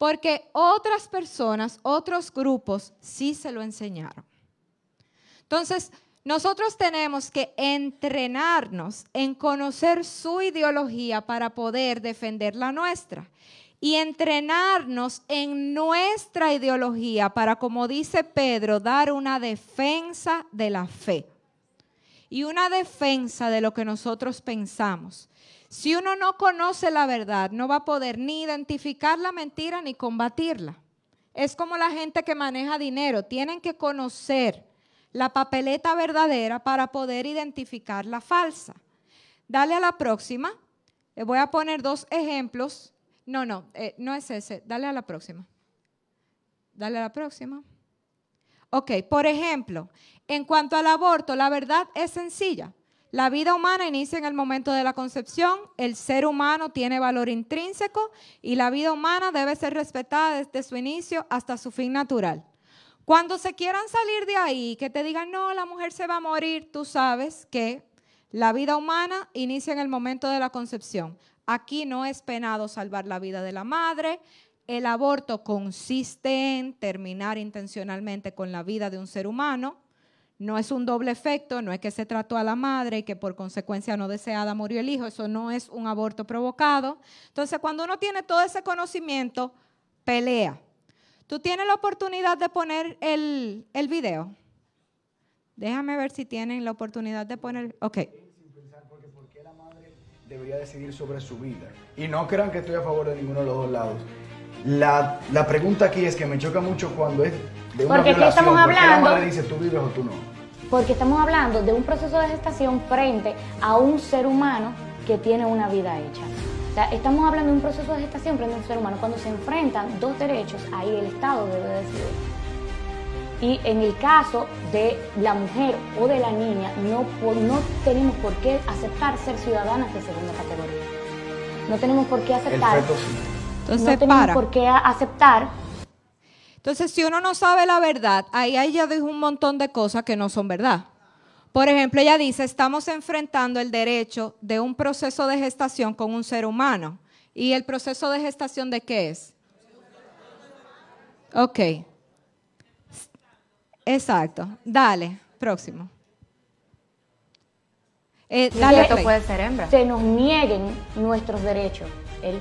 [SPEAKER 2] Porque otras personas, otros grupos sí se lo enseñaron. Entonces, nosotros tenemos que entrenarnos en conocer su ideología para poder defender la nuestra. Y entrenarnos en nuestra ideología para, como dice Pedro, dar una defensa de la fe. Y una defensa de lo que nosotros pensamos. Si uno no conoce la verdad, no va a poder ni identificar la mentira ni combatirla. Es como la gente que maneja dinero. Tienen que conocer la papeleta verdadera para poder identificar la falsa. Dale a la próxima. Le voy a poner dos ejemplos. No, no, eh, no es ese. Dale a la próxima. Dale a la próxima. Ok, por ejemplo, en cuanto al aborto, la verdad es sencilla. La vida humana inicia en el momento de la concepción, el ser humano tiene valor intrínseco y la vida humana debe ser respetada desde su inicio hasta su fin natural. Cuando se quieran salir de ahí, que te digan, no, la mujer se va a morir, tú sabes que la vida humana inicia en el momento de la concepción. Aquí no es penado salvar la vida de la madre. El aborto consiste en terminar intencionalmente con la vida de un ser humano. No es un doble efecto, no es que se trató a la madre y que por consecuencia no deseada murió el hijo, eso no es un aborto provocado. Entonces, cuando uno tiene todo ese conocimiento, pelea. Tú tienes la oportunidad de poner el, el video. Déjame ver si tienen la oportunidad de poner. Ok.
[SPEAKER 19] Debería decidir sobre su vida. Y no crean que estoy a favor de ninguno de los dos lados. La, la pregunta aquí es que me choca mucho cuando es de una
[SPEAKER 20] Porque aquí
[SPEAKER 19] relación.
[SPEAKER 20] estamos
[SPEAKER 19] ¿por qué la
[SPEAKER 20] hablando-
[SPEAKER 19] madre dice tú vives o tú no?
[SPEAKER 20] Porque estamos hablando de un proceso de gestación frente a un ser humano que tiene una vida hecha. O sea, estamos hablando de un proceso de gestación frente a un ser humano. Cuando se enfrentan dos derechos, ahí el Estado debe decidir. Y en el caso de la mujer o de la niña, no, no tenemos por qué aceptar ser ciudadanas de segunda categoría. No tenemos por qué aceptar.
[SPEAKER 2] Entonces,
[SPEAKER 20] no tenemos
[SPEAKER 2] para.
[SPEAKER 20] por qué aceptar
[SPEAKER 2] Entonces, si uno no sabe la verdad, ahí ella dijo un montón de cosas que no son verdad. Por ejemplo, ella dice, estamos enfrentando el derecho de un proceso de gestación con un ser humano. ¿Y el proceso de gestación de qué es? Ok. Exacto. Dale, próximo. Eh, dale play.
[SPEAKER 20] ser hembra. Se nos nieguen nuestros derechos. Él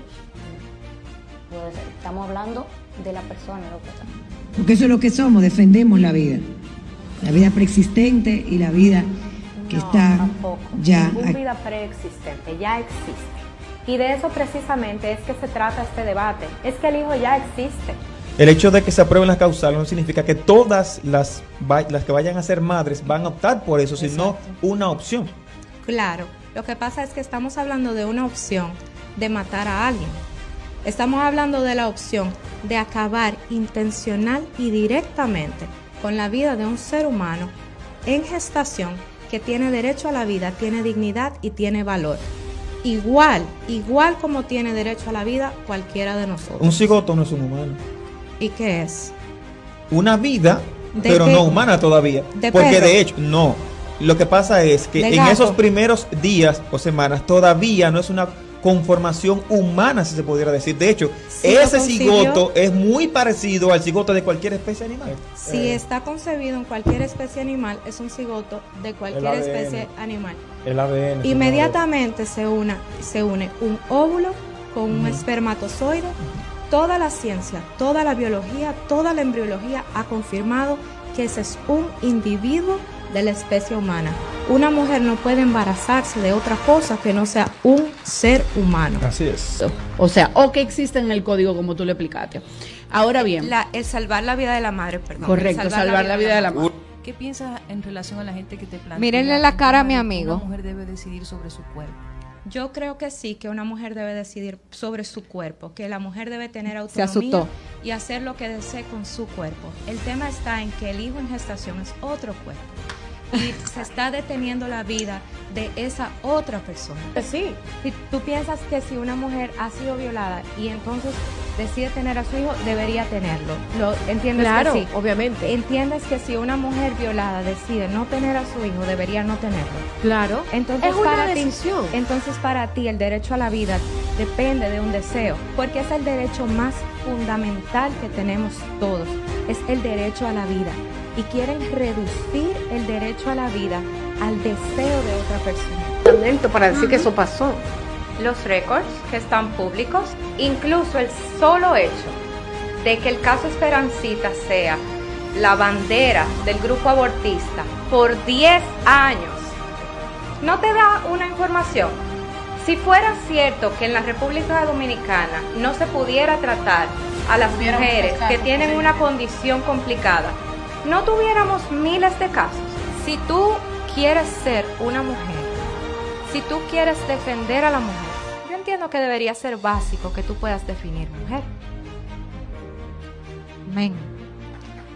[SPEAKER 20] Estamos hablando de la persona, lo que está.
[SPEAKER 21] Porque eso es lo que somos, defendemos la vida. La vida preexistente y la vida que está ya
[SPEAKER 22] Ninguna vida preexistente, ya existe. Y de eso precisamente es que se trata este debate. Es que el hijo ya existe.
[SPEAKER 23] El hecho de que se aprueben las causales no significa que todas las, las que vayan a ser madres van a optar por eso, sino una opción.
[SPEAKER 22] Claro, lo que pasa es que estamos hablando de una opción de matar a alguien. Estamos hablando de la opción de acabar intencional y directamente con la vida de un ser humano en gestación que tiene derecho a la vida, tiene dignidad y tiene valor. Igual, igual como tiene derecho a la vida cualquiera de nosotros.
[SPEAKER 23] Un cigoto no es un humano.
[SPEAKER 22] ¿Y qué es?
[SPEAKER 23] Una vida,
[SPEAKER 22] ¿De
[SPEAKER 23] pero no humana todavía.
[SPEAKER 22] ¿De
[SPEAKER 23] Porque
[SPEAKER 22] perro?
[SPEAKER 23] de hecho, no. Lo que pasa es que
[SPEAKER 22] ¿De
[SPEAKER 23] en esos primeros días o semanas todavía no es una, conformación humana, si se pudiera decir. De hecho, ese
[SPEAKER 22] concibió.
[SPEAKER 23] cigoto es muy parecido al cigoto de cualquier especie animal.
[SPEAKER 22] Si
[SPEAKER 23] Eh,
[SPEAKER 22] está concebido en cualquier especie animal, es un cigoto de cualquier
[SPEAKER 23] ADN.
[SPEAKER 22] especie animal.
[SPEAKER 23] el ADN.
[SPEAKER 22] Inmediatamente se, una, se une un óvulo con un espermatozoide. Toda la ciencia, toda la biología, toda la embriología ha confirmado que ese es un individuo de la especie humana. Una mujer no puede embarazarse de otra cosa que no sea un ser humano.
[SPEAKER 23] Así es.
[SPEAKER 24] O sea, o que existe en el código como tú lo explicaste. Ahora bien,
[SPEAKER 22] La- el salvar la vida de la madre, perdón.
[SPEAKER 24] correcto, salvar la vida de la madre.
[SPEAKER 25] ¿Qué piensas en relación a la gente que te plantea?
[SPEAKER 2] Mírenle la cara a mi amigo.
[SPEAKER 25] Una mujer debe decidir sobre su cuerpo.
[SPEAKER 22] Yo creo que sí, que una mujer debe decidir sobre su cuerpo, que la mujer debe tener
[SPEAKER 2] Se
[SPEAKER 22] autonomía
[SPEAKER 2] asustó.
[SPEAKER 22] y hacer lo que desee con su cuerpo. El tema está en que el hijo en gestación es otro cuerpo y se está deteniendo la vida de esa otra persona.
[SPEAKER 20] Sí, si tú piensas que si una mujer ha sido violada y entonces decide tener a su hijo, debería tenerlo. Lo entiendes
[SPEAKER 24] Claro,
[SPEAKER 20] que sí.
[SPEAKER 24] obviamente.
[SPEAKER 20] Entiendes que si una mujer violada decide no tener a su hijo, debería no tenerlo.
[SPEAKER 24] Claro.
[SPEAKER 20] Entonces
[SPEAKER 24] Es una
[SPEAKER 20] para
[SPEAKER 24] decisión.
[SPEAKER 20] ti, entonces para ti el derecho a la vida depende de un deseo, porque es el derecho más fundamental que tenemos todos. Es el derecho a la vida y quieren reducir el derecho a la vida al deseo de otra persona.
[SPEAKER 24] para decir que eso pasó.
[SPEAKER 20] Los récords que están públicos, incluso el solo hecho de que el caso Esperancita sea la bandera del grupo abortista por 10 años, no te da una información. Si fuera cierto que en la República Dominicana no se pudiera tratar a las mujeres que tienen una condición complicada, no tuviéramos miles de casos. Si tú quieres ser una mujer, si tú quieres defender a la mujer, yo entiendo que debería ser básico que tú puedas definir mujer.
[SPEAKER 2] Amén.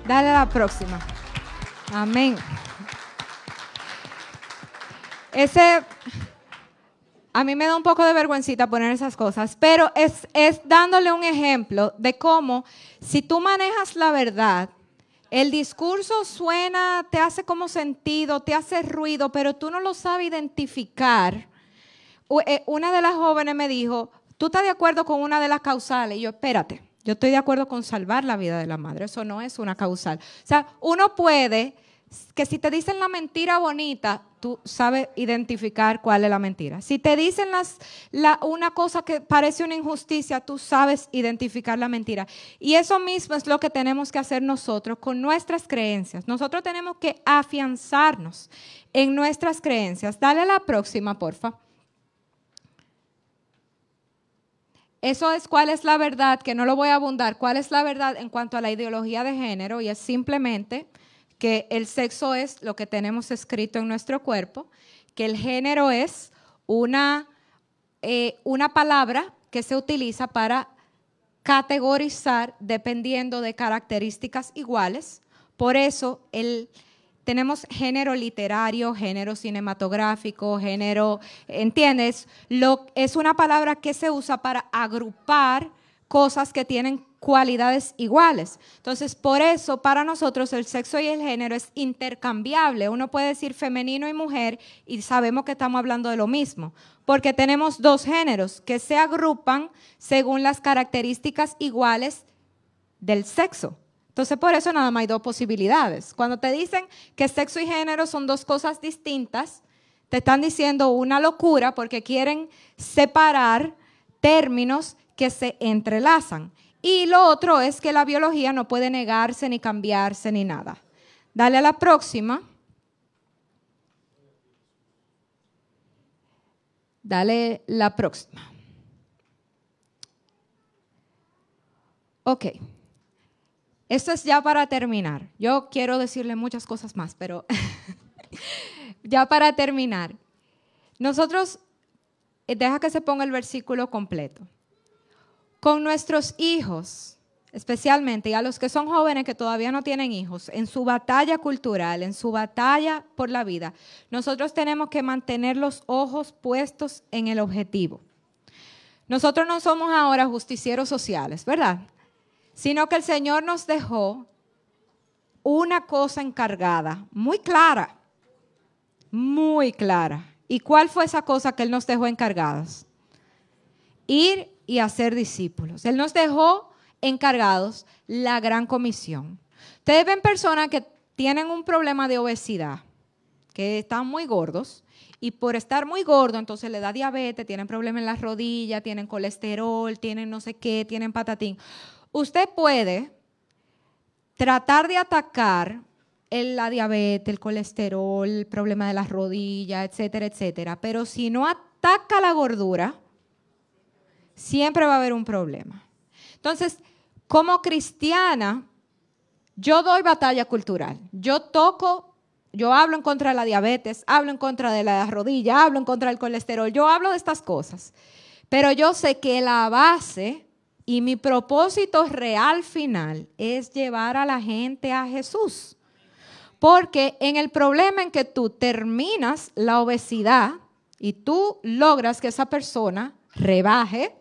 [SPEAKER 2] Dale a la próxima. Amén. Ese, a mí me da un poco de vergüencita poner esas cosas, pero es, es dándole un ejemplo de cómo si tú manejas la verdad, el discurso suena, te hace como sentido, te hace ruido, pero tú no lo sabes identificar. Eh, Una de las jóvenes me dijo, ¿tú estás de acuerdo con una de las causales? Y yo, espérate, yo estoy de acuerdo con salvar la vida de la madre, eso no es una causal. O sea, uno puede, que si te dicen la mentira bonita, tú sabes identificar cuál es la mentira. Si te dicen las, la, una cosa que parece una injusticia, tú sabes identificar la mentira. Y eso mismo es lo que tenemos que hacer nosotros con nuestras creencias. Nosotros tenemos que afianzarnos en nuestras creencias. Dale la próxima, porfa. Eso es cuál es la verdad, que no lo voy a abundar, cuál es la verdad en cuanto a la ideología de género y es simplemente que el sexo es lo que tenemos escrito en nuestro cuerpo, que el género es una, eh, una palabra que se utiliza para categorizar dependiendo de características iguales. Por eso el, tenemos género literario, género cinematográfico, género, ¿entiendes? Lo, es una palabra que se usa para agrupar cosas que tienen cualidades iguales. Entonces, por eso para nosotros el sexo y el género es intercambiable. Uno puede decir femenino y mujer y sabemos que estamos hablando de lo mismo, porque tenemos dos géneros que se agrupan según las características iguales del sexo. Entonces, por eso nada más hay dos posibilidades. Cuando te dicen que sexo y género son dos cosas distintas, te están diciendo una locura porque quieren separar términos que se entrelazan. Y lo otro es que la biología no puede negarse ni cambiarse ni nada. Dale a la próxima. Dale la próxima. Ok. Esto es ya para terminar. Yo quiero decirle muchas cosas más, pero [LAUGHS] ya para terminar. Nosotros, eh, deja que se ponga el versículo completo. Con nuestros hijos, especialmente, y a los que son jóvenes que todavía no tienen hijos, en su batalla cultural, en su batalla por la vida, nosotros tenemos que mantener los ojos puestos en el objetivo. Nosotros no somos ahora justicieros sociales, ¿verdad? Sino que el Señor nos dejó una cosa encargada, muy clara, muy clara. ¿Y cuál fue esa cosa que Él nos dejó encargadas? ir y hacer discípulos. Él nos dejó encargados la gran comisión. Ustedes ven personas que tienen un problema de obesidad, que están muy gordos, y por estar muy gordo, entonces le da diabetes, tienen problemas en las rodillas, tienen colesterol, tienen no sé qué, tienen patatín. Usted puede tratar de atacar el- la diabetes, el colesterol, el problema de las rodillas, etcétera, etcétera, pero si no ataca la gordura, siempre va a haber un problema. Entonces, como cristiana, yo doy batalla cultural. Yo toco, yo hablo en contra de la diabetes, hablo en contra de la rodilla, hablo en contra del colesterol, yo hablo de estas cosas. Pero yo sé que la base y mi propósito real final es llevar a la gente a Jesús. Porque en el problema en que tú terminas la obesidad y tú logras que esa persona rebaje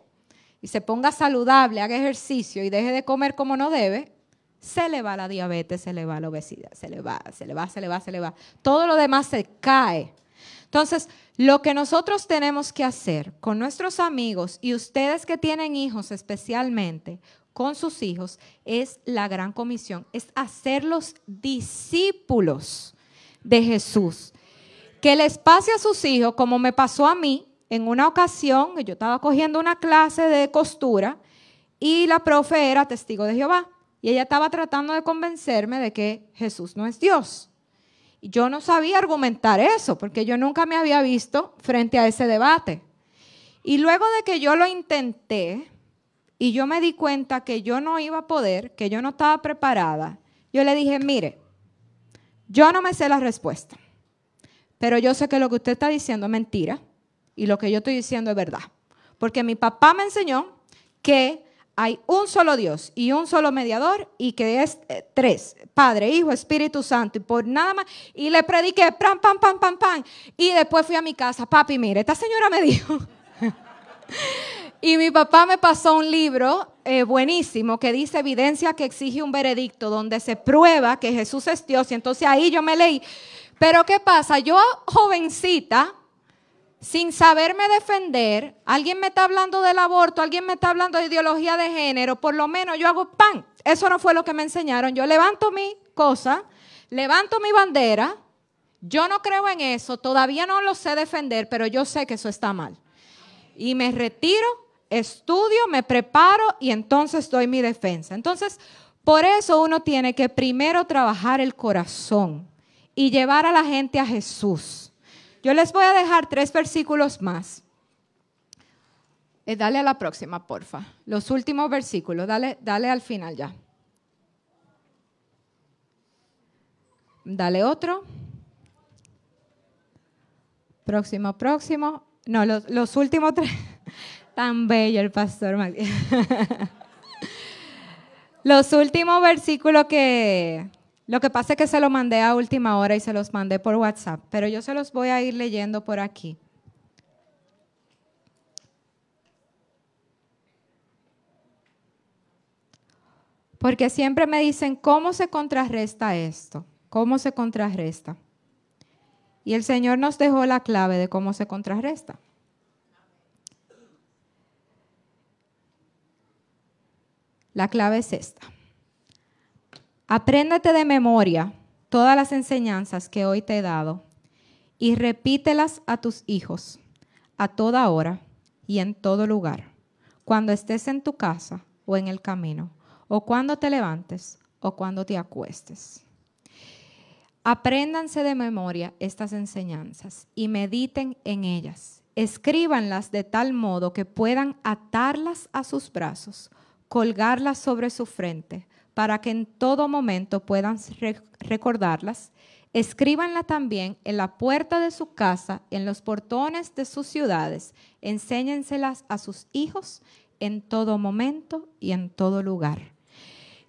[SPEAKER 2] y se ponga saludable, haga ejercicio y deje de comer como no debe, se le va la diabetes, se le va la obesidad, se le va, se le va, se le va, se le va. Todo lo demás se cae. Entonces, lo que nosotros tenemos que hacer con nuestros amigos y ustedes que tienen hijos especialmente, con sus hijos, es la gran comisión, es hacerlos discípulos de Jesús. Que les pase a sus hijos como me pasó a mí en una ocasión, yo estaba cogiendo una clase de costura y la profe era testigo de Jehová. Y ella estaba tratando de convencerme de que Jesús no es Dios. Y yo no sabía argumentar eso, porque yo nunca me había visto frente a ese debate. Y luego de que yo lo intenté y yo me di cuenta que yo no iba a poder, que yo no estaba preparada, yo le dije, mire, yo no me sé la respuesta, pero yo sé que lo que usted está diciendo es mentira y lo que yo estoy diciendo es verdad. Porque mi papá me enseñó que hay un solo Dios y un solo mediador y que es eh, tres, Padre, Hijo, Espíritu Santo y por nada más. Y le prediqué, pam, pam, pam, pam, pam. Y después fui a mi casa, papi, mire, esta señora me dijo. [LAUGHS] y mi papá me pasó un libro eh, buenísimo que dice evidencia que exige un veredicto donde se prueba que Jesús es Dios. Y entonces ahí yo me leí. Pero ¿qué pasa? Yo, jovencita, sin saberme defender, alguien me está hablando del aborto, alguien me está hablando de ideología de género, por lo menos yo hago pan. Eso no fue lo que me enseñaron. Yo levanto mi cosa, levanto mi bandera, yo no creo en eso, todavía no lo sé defender, pero yo sé que eso está mal. Y me retiro, estudio, me preparo y entonces doy mi defensa. Entonces, por eso uno tiene que primero trabajar el corazón y llevar a la gente a Jesús. Yo les voy a dejar tres versículos más. Eh, dale a la próxima, porfa. Los últimos versículos, dale, dale al final ya. Dale otro. Próximo, próximo. No, los, últimos tres. [LAUGHS] Tan bello el pastor [LAUGHS] los últimos versículos que, lo que pasa es que se lo mandé a última hora y se los mandé por WhatsApp, pero yo se los voy a ir leyendo por aquí. Porque siempre me dicen, ¿cómo se contrarresta esto? ¿Cómo se contrarresta? Y el Señor nos dejó la clave de cómo se contrarresta. La clave es esta. Apréndete de memoria todas las enseñanzas que hoy te he dado y repítelas a tus hijos a toda hora y en todo lugar, cuando estés en tu casa o en el camino, o cuando te levantes o cuando te acuestes. Apréndanse de memoria estas enseñanzas y mediten en ellas. Escríbanlas de tal modo que puedan atarlas a sus brazos, colgarlas sobre su frente, para que en todo momento puedan re- recordarlas. Escríbanla también en la puerta de su casa, en los portones de sus ciudades. Enséñenselas a sus hijos en todo momento y en todo lugar.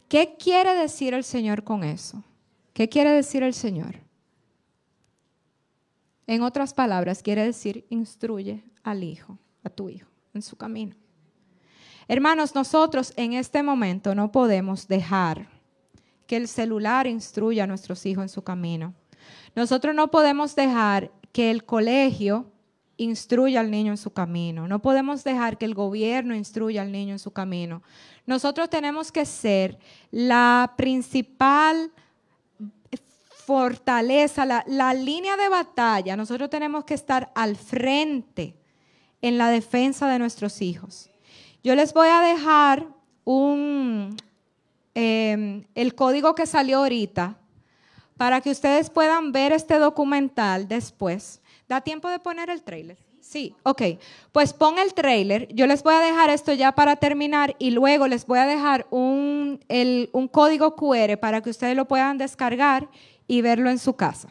[SPEAKER 2] ¿Qué quiere decir el Señor con eso? ¿Qué quiere decir el Señor? En otras palabras, quiere decir instruye al hijo, a tu hijo, en su camino. Hermanos, nosotros en este momento no podemos dejar que el celular instruya a nuestros hijos en su camino. Nosotros no podemos dejar que el colegio instruya al niño en su camino. No podemos dejar que el gobierno instruya al niño en su camino. Nosotros tenemos que ser la principal fortaleza, la, línea de batalla. Nosotros tenemos que estar al frente en la defensa de nuestros hijos. Yo les voy a dejar un, eh, el código que salió ahorita para que ustedes puedan ver este documental después. ¿Da tiempo de poner el trailer? Sí, ok. Pues pon el trailer. Yo les voy a dejar esto ya para terminar y luego les voy a dejar un, un código QR para que ustedes lo puedan descargar y verlo en su casa.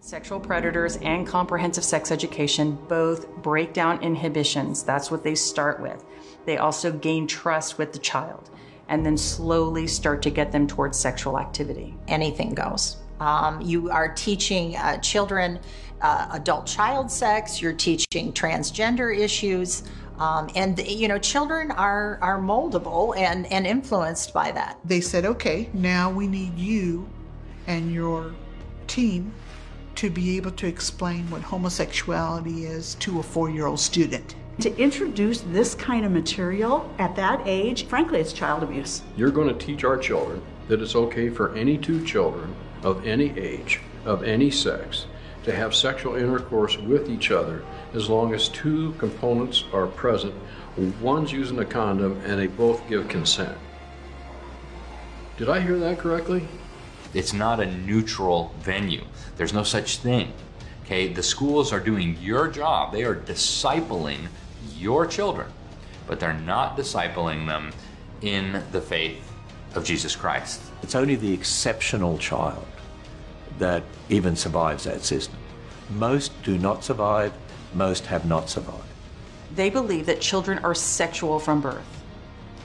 [SPEAKER 26] Sexual predators and comprehensive sex education both break down inhibitions. That's what they start with. They also gain trust with the child and then slowly start to get them towards sexual activity.
[SPEAKER 27] anything goes. Um, you are teaching uh, children uh, adult child sex. You're teaching transgender issues, um, and you know children are are moldable and and influenced by that.
[SPEAKER 28] They said, okay, now we need you and your team to be able to explain what homosexuality is to a four year old student.
[SPEAKER 29] To introduce this kind of material at that age, frankly, it's child abuse.
[SPEAKER 30] You're going to teach our children that it's okay for any two children of any age, of any sex, to have sexual intercourse with each other as long as two components are present. One's using a condom and they both give consent. Did I hear that correctly?
[SPEAKER 31] It's not a neutral venue. There's no such thing. Okay, the schools are doing your job. They are discipling your children, but they're not discipling them in the faith of Jesus Christ.
[SPEAKER 32] It's only the exceptional child that even survives that system. Most do not survive, most have not survived.
[SPEAKER 26] They believe that children are sexual from birth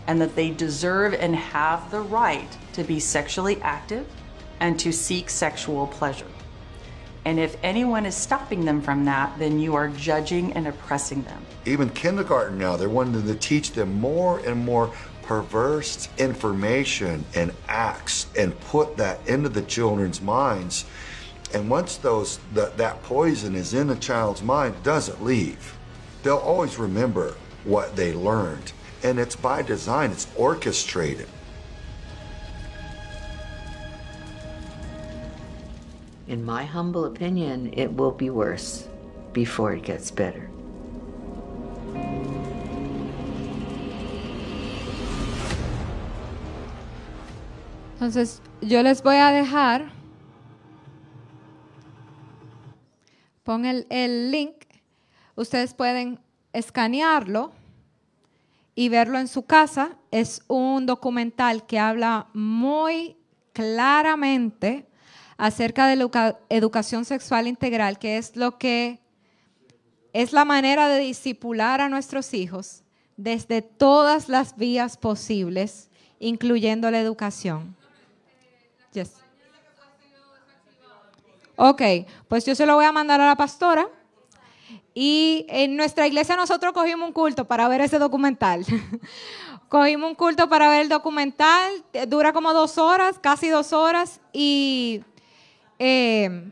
[SPEAKER 26] and that they deserve and have the right to be sexually active and to seek sexual pleasure. And if anyone is stopping them from that, then you are judging and oppressing them.
[SPEAKER 33] Even kindergarten now, they're wanting to teach them more and more perverse information and acts and put that into the children's minds. And once those that, that poison is in a child's mind, it doesn't leave. They'll always remember what they learned. And it's by design, it's orchestrated.
[SPEAKER 34] In my humble opinion, it will be worse before it gets better.
[SPEAKER 2] Entonces, yo les voy a dejar, pon el, el link, ustedes pueden escanearlo y verlo en su casa. Es un documental que habla muy claramente acerca de la educa- educación sexual integral, que es lo que es la manera de disipular a nuestros hijos desde todas las vías posibles, incluyendo la educación. Yes. Ok, pues yo se lo voy a mandar a la pastora. Y en nuestra iglesia nosotros cogimos un culto para ver ese documental. [LAUGHS] cogimos un culto para ver el documental, eh, dura como dos horas, casi dos horas, y eh,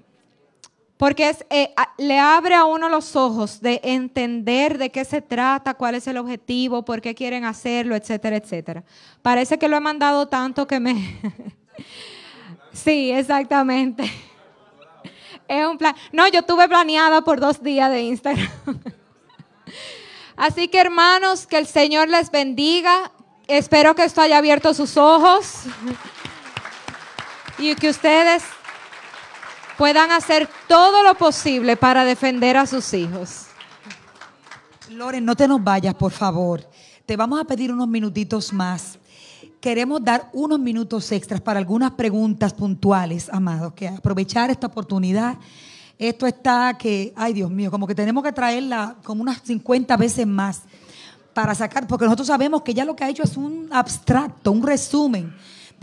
[SPEAKER 2] porque eh, le abre a uno los ojos de entender de qué se trata, cuál es el objetivo, por qué quieren hacerlo, etcétera, etcétera. Parece que lo he mandado tanto que me... [LAUGHS] sí, exactamente. [LAUGHS] Es un plan. No, yo tuve planeada por dos días de Instagram. [LAUGHS] Así que hermanos, que el Señor les bendiga. Espero que esto haya abierto sus ojos y que ustedes puedan hacer todo lo posible para defender a sus hijos.
[SPEAKER 35] Loren, no te nos vayas, por favor. Te vamos a pedir unos minutitos más. Queremos dar unos minutos extras para algunas preguntas puntuales, amados, que aprovechar esta oportunidad. Esto está que, ay Dios mío, como que tenemos que traerla como unas 50 veces más para sacar, porque nosotros sabemos que ya lo que ha hecho es un abstracto, un resumen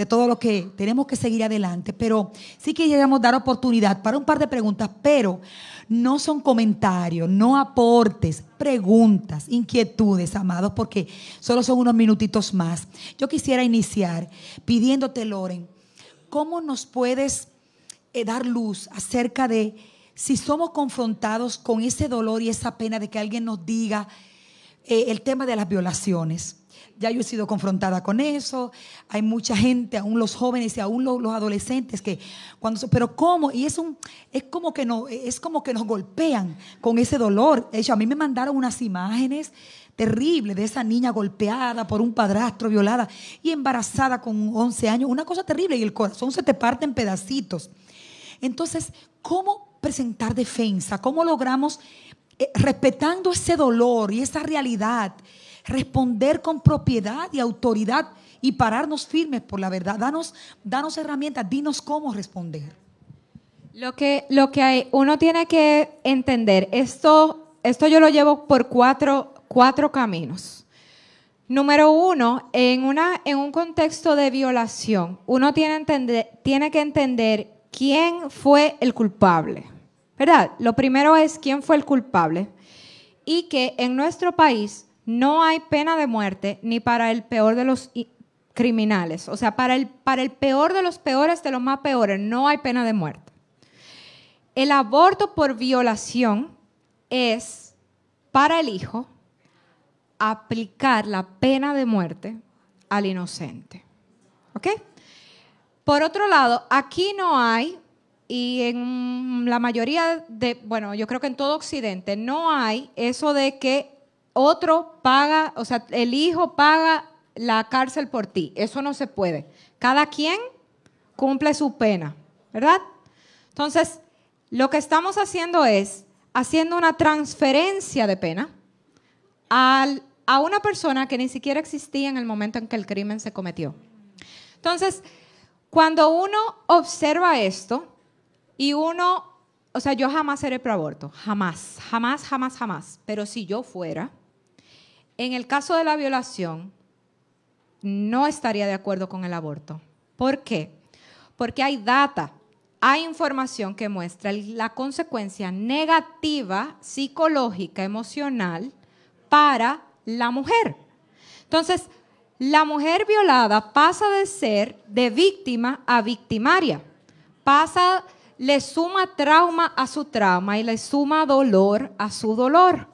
[SPEAKER 35] de todo lo que tenemos que seguir adelante. Pero sí quisiéramos dar oportunidad para un par de preguntas, pero no son comentarios, no aportes, preguntas, inquietudes, amados, porque solo son unos minutitos más. Yo quisiera iniciar pidiéndote, Loren, ¿cómo nos puedes eh, dar luz acerca de si somos confrontados con ese dolor y esa pena de que alguien nos diga eh, el tema de las violaciones. Ya yo he sido confrontada con eso. Hay mucha gente, aún los jóvenes y aún los, adolescentes que cuando pero cómo y es un es como que no es como que nos golpean con ese dolor. De hecho, a mí me mandaron unas imágenes terribles de esa niña golpeada por un padrastro, violada y embarazada con 11 años, una cosa terrible y el corazón se te parte en pedacitos. Entonces, ¿cómo presentar defensa? ¿Cómo logramos, eh, respetando ese dolor y esa realidad, responder con propiedad y autoridad y pararnos firmes por la verdad? Danos, danos herramientas, dinos cómo responder.
[SPEAKER 2] Lo que, lo que hay- uno tiene que entender, esto, esto yo lo llevo por cuatro, cuatro caminos. Número uno, en, una, en un contexto de violación, uno tiene, entender- tiene que entender quién fue el culpable. ¿Verdad? Lo primero es quién fue el culpable y que en nuestro país no hay pena de muerte ni para el peor de los criminales. O sea, para el, para el peor de los peores de los más peores no hay pena de muerte. El aborto por violación es para el hijo aplicar la pena de muerte al inocente. ¿Ok? Por otro lado, aquí no hay, y en la mayoría de, bueno, yo creo que en todo Occidente, no hay eso de que otro paga, o sea, el hijo paga la cárcel por ti. Eso no se puede. Cada quien cumple su pena, ¿verdad? Entonces, lo que estamos haciendo es haciendo una transferencia de pena al- a una persona que ni siquiera existía en el momento en que el crimen se cometió. Entonces, cuando uno observa esto y uno, o sea, yo jamás seré pro aborto, jamás, jamás, jamás, jamás, pero si yo fuera, en el caso de la violación, no estaría de acuerdo con el aborto. ¿Por qué? Porque hay data, hay información que muestra la consecuencia negativa, psicológica, emocional para la mujer. Entonces, la mujer violada pasa de ser de víctima a victimaria. Pasa, le suma trauma a su trauma y le suma dolor a su dolor.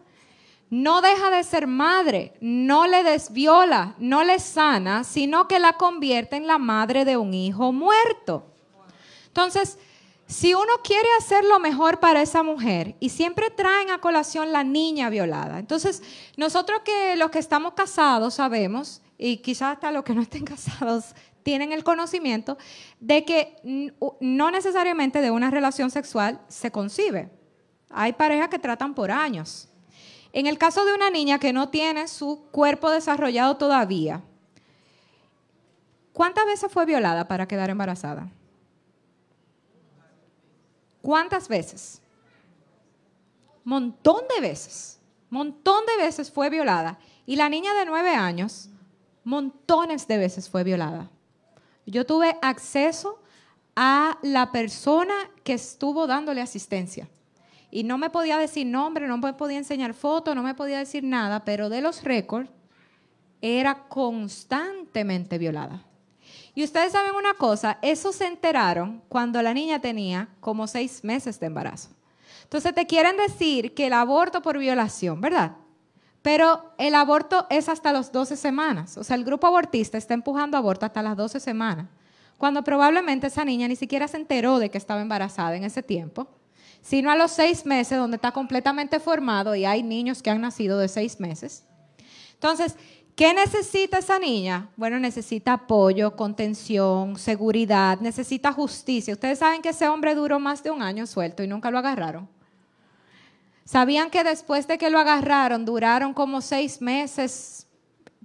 [SPEAKER 2] No deja de ser madre, no le desviola, no le sana, sino que la convierte en la madre de un hijo muerto. Entonces, si uno quiere hacer lo mejor para esa mujer y siempre traen a colación la niña violada, entonces nosotros que los que estamos casados sabemos, y quizás hasta los que no estén [LAUGHS] casados tienen el conocimiento, de que no necesariamente de una relación sexual se concibe. Hay parejas que tratan por años. En el caso de una niña que no tiene su cuerpo desarrollado todavía, ¿cuántas veces fue violada para quedar embarazada? ¿Cuántas veces? Montón de veces. Montón de veces fue violada. Y la niña de nueve años, montones de veces fue violada. Yo tuve acceso a la persona que estuvo dándole asistencia. Y no me podía decir nombre, no me podía enseñar fotos, no me podía decir nada, pero de los récords era constantemente violada. Y ustedes saben una cosa, eso se enteraron cuando la niña tenía como seis meses de embarazo. Entonces te quieren decir que el aborto por violación, ¿verdad? Pero el aborto es hasta las 12 semanas. O sea, el grupo abortista está empujando aborto hasta las 12 semanas, cuando probablemente esa niña ni siquiera se enteró de que estaba embarazada en ese tiempo, sino a los seis meses, donde está completamente formado y hay niños que han nacido de seis meses. Entonces, ¿qué necesita esa niña? Bueno, necesita apoyo, contención, seguridad, necesita justicia. Ustedes saben que ese hombre duró más de un año suelto y nunca lo agarraron. ¿Sabían que después de que lo agarraron duraron como seis meses,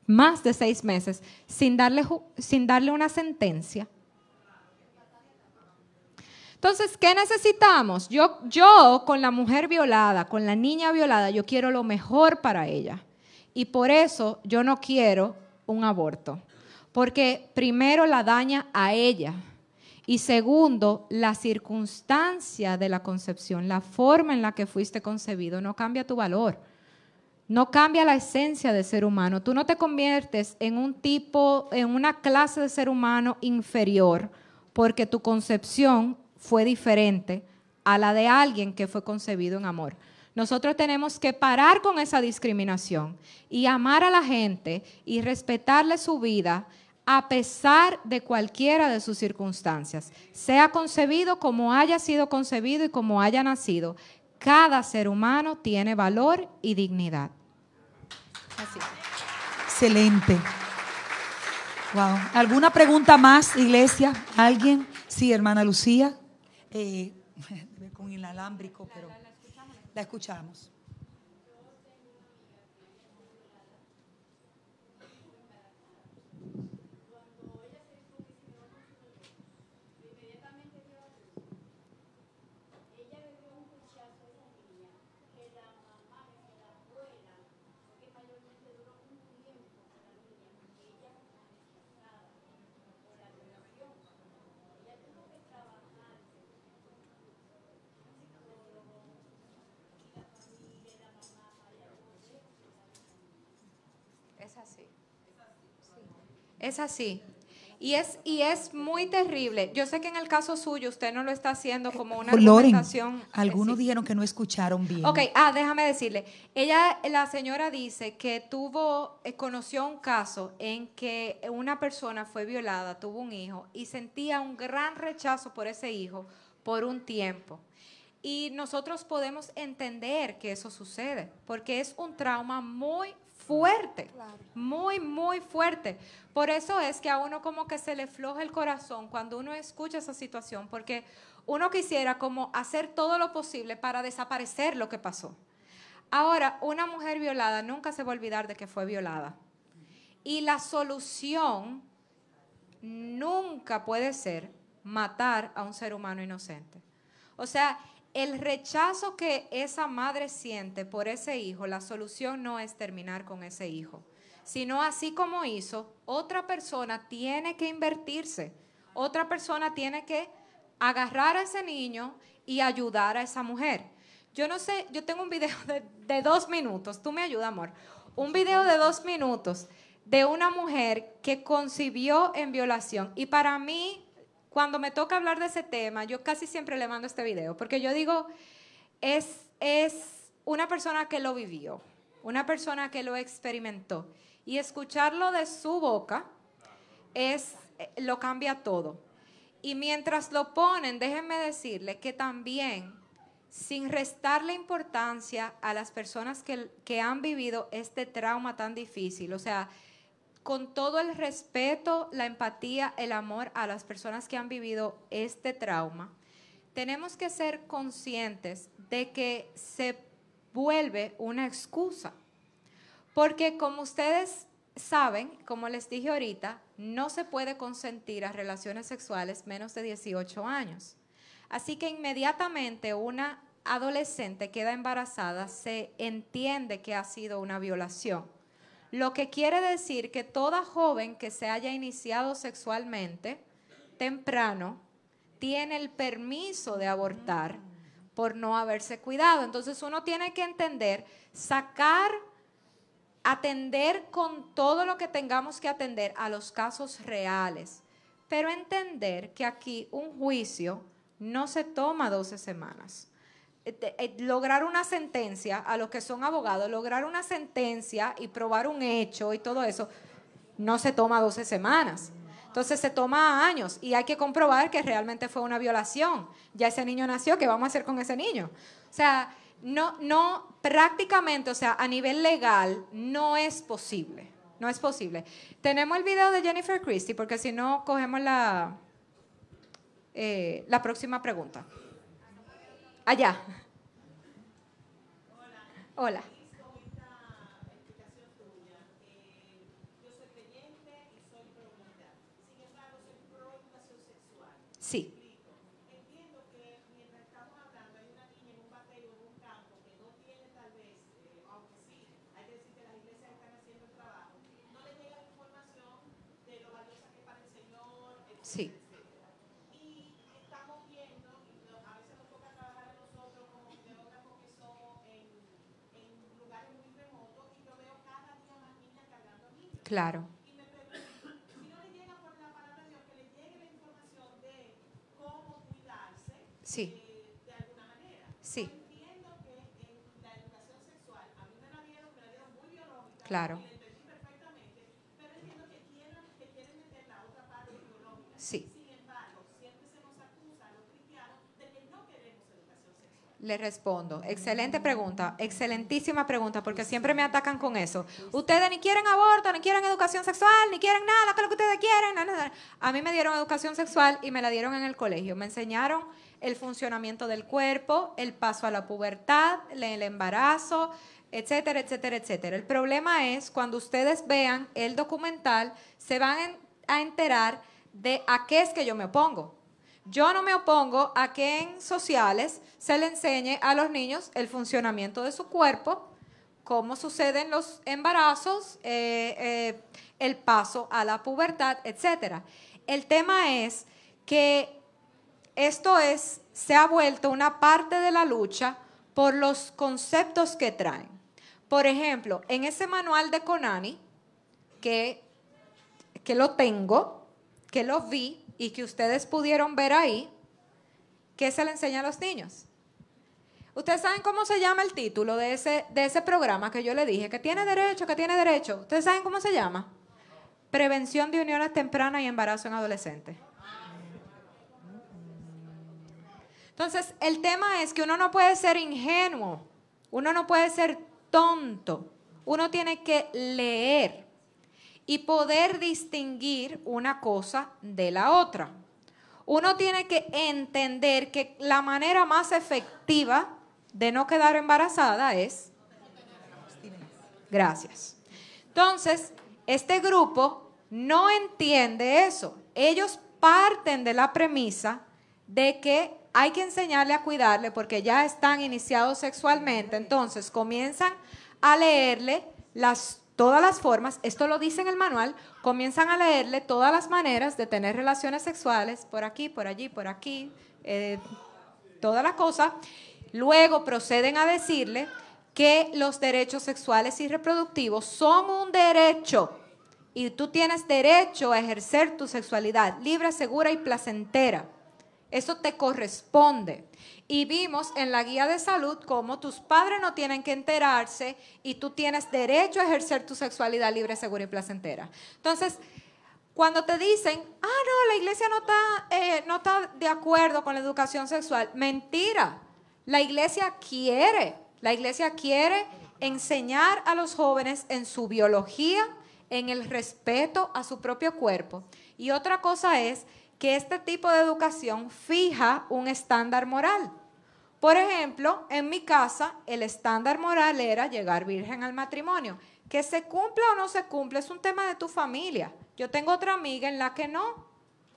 [SPEAKER 2] más de seis meses, sin darle, sin darle una sentencia? Entonces, ¿qué necesitamos? Yo, yo con la mujer violada, con la niña violada, yo quiero lo mejor para ella. Y por eso yo no quiero un aborto. Porque primero la daña a ella. Y segundo, la circunstancia de la concepción, la forma en la que fuiste concebido, no cambia tu valor. No cambia la esencia de ser humano. Tú no te conviertes en un tipo, en una clase de ser humano inferior porque tu concepción fue diferente a la de alguien que fue concebido en amor. Nosotros tenemos que parar con esa discriminación y amar a la gente y respetarle su vida a pesar de cualquiera de sus circunstancias. Sea concebido como haya sido concebido y como haya nacido, cada ser humano tiene valor y dignidad. Así.
[SPEAKER 35] Excelente. Wow. ¿Alguna pregunta más, iglesia? ¿Alguien? Sí, hermana Lucía. Eh, [LAUGHS] con inalámbrico, pero la escuchamos.
[SPEAKER 2] Es así. Es así. Y es, y es muy terrible. Yo sé que en el caso suyo usted no lo está haciendo como una
[SPEAKER 35] Loren,
[SPEAKER 2] argumentación.
[SPEAKER 35] algunos dijeron que no escucharon bien.
[SPEAKER 2] Ok, ah, déjame decirle. Ella, la señora dice que tuvo, eh, conoció un caso en que una persona fue violada, tuvo un hijo y sentía un gran rechazo por ese hijo por un tiempo. Y nosotros podemos entender que eso sucede, porque es un trauma muy fuerte, muy, muy fuerte. Por eso es que a uno como que se le floja el corazón cuando uno escucha esa situación, porque uno quisiera como hacer todo lo posible para desaparecer lo que pasó. Ahora, una mujer violada nunca se va a olvidar de que fue violada. Y la solución nunca puede ser matar a un ser humano inocente. O sea, el rechazo que esa madre siente por ese hijo, la solución no es terminar con ese hijo, sino así como hizo, otra persona tiene que invertirse, otra persona tiene que agarrar a ese niño y ayudar a esa mujer. Yo no sé, yo tengo un video de, dos minutos, tú me ayudas, amor, un video de dos minutos de una mujer que concibió en violación. Y para mí cuando me toca hablar de ese tema, yo casi siempre le mando este video, porque yo digo, es, es una persona que lo vivió, una persona que lo experimentó. Y escucharlo de su boca es, eh, lo cambia todo. Y mientras lo ponen, déjenme decirle que también, sin restarle importancia a las personas que, que han vivido este trauma tan difícil, o sea, con todo el respeto, la empatía, el amor a las personas que han vivido este trauma, tenemos que ser conscientes de que se vuelve una excusa. Porque como ustedes saben, como les dije ahorita, no se puede consentir a relaciones sexuales menos de 18 años. Así que inmediatamente una adolescente queda embarazada, se entiende que ha sido una violación. Lo que quiere decir que toda joven que se haya iniciado sexualmente temprano tiene el permiso de abortar por no haberse cuidado. Entonces uno tiene que entender, sacar, atender con todo lo que tengamos que atender a los casos reales, pero entender que aquí un juicio no se toma 12 semanas. Eh, eh, lograr una sentencia, a los que son abogados, lograr una sentencia y probar un hecho y todo eso, no se toma 12 semanas. Entonces se toma años y hay que comprobar que realmente fue una violación. Ya ese niño nació, ¿qué vamos a hacer con ese niño? O sea, no, no, prácticamente, o sea, a nivel legal, no es posible. No es posible. Tenemos el video de Jennifer Christie, porque si no, cogemos la, eh, la próxima pregunta. Allá. Hola. Sí.
[SPEAKER 36] Entiendo que mientras estamos hablando hay una niña en un bateo en un campo que no tiene tal vez, eh, aunque sí, hay que decir que las iglesias están haciendo el trabajo, no le llega la información de lo valiosa que es para el Señor, etcétera,
[SPEAKER 2] Sí.
[SPEAKER 36] etcétera. Y estamos viendo, y no- a veces nos toca trabajar a nosotros como geógrafos que somos en, en lugares muy remotos y yo veo cada día más niñas cargando niños.
[SPEAKER 2] Claro.
[SPEAKER 36] Y me pregunto, si no le llega por la palabra de Dios, que le llegue la información de cómo cuidarse
[SPEAKER 2] Sí.
[SPEAKER 36] eh, de alguna
[SPEAKER 2] Sí.
[SPEAKER 36] Entiendo que en la educación sexual, a mí me la dieron, me la dieron muy biológica.
[SPEAKER 2] Claro.
[SPEAKER 36] y la entendí perfectamente, pero entiendo que quieren, que quieren meter la otra parte biológica.
[SPEAKER 2] Sí.
[SPEAKER 36] Sin embargo, siempre se nos acusa a los cristianos de que no queremos educación sexual.
[SPEAKER 2] Le respondo. Excelente pregunta, excelentísima pregunta, porque siempre me atacan con eso. Ustedes ni quieren aborto, ni quieren educación sexual, ni quieren nada, que es lo que ustedes quieren. nada, nada. A mí me dieron educación sexual y me la dieron en el colegio. Me enseñaron el funcionamiento del cuerpo, el paso a la pubertad, el embarazo, etcétera, etcétera, etcétera. El problema es cuando ustedes vean el documental, se van a enterar de a qué es que yo me opongo. Yo no me opongo a que en sociales se le enseñe a los niños el funcionamiento de su cuerpo, cómo suceden los embarazos, eh, eh, el paso a la pubertad, etc. El tema es que esto es, se ha vuelto una parte de la lucha por los conceptos que traen. Por ejemplo, en ese manual de Conani, que, que lo tengo, que lo vi y que ustedes pudieron ver ahí, ¿qué se le enseña a los niños? Ustedes saben cómo se llama el título de ese, de ese programa que yo le dije, que tiene derecho, que tiene derecho. ¿Ustedes saben cómo se llama? Prevención de uniones tempranas y embarazo en adolescentes. Entonces, el tema es que uno no puede ser ingenuo, uno no puede ser tonto, uno tiene que leer y poder distinguir una cosa de la otra. Uno tiene que entender que la manera más efectiva de no quedar embarazada es... Gracias. Entonces, este grupo no entiende eso. Ellos parten de la premisa de que hay que enseñarle a cuidarle porque ya están iniciados sexualmente. Entonces, comienzan a leerle las todas las formas, esto lo dice en el manual, comienzan a leerle todas las maneras de tener relaciones sexuales, por aquí, por allí, por aquí, eh, toda la cosa. Luego proceden a decirle que los derechos sexuales y reproductivos son un derecho y tú tienes derecho a ejercer tu sexualidad libre, segura y placentera. Eso te corresponde. Y vimos en la guía de salud cómo tus padres no tienen que enterarse y tú tienes derecho a ejercer tu sexualidad libre, segura y placentera. Entonces, cuando te dicen, ah, no, la iglesia no está, eh, no está de acuerdo con la educación sexual, mentira. La iglesia quiere, la iglesia quiere enseñar a los jóvenes en su biología, en el respeto a su propio cuerpo. Y otra cosa es que este tipo de educación fija un estándar moral. Por ejemplo, en mi casa el estándar moral era llegar virgen al matrimonio. Que se cumpla o no se cumple es un tema de tu familia. Yo tengo otra amiga en la que no.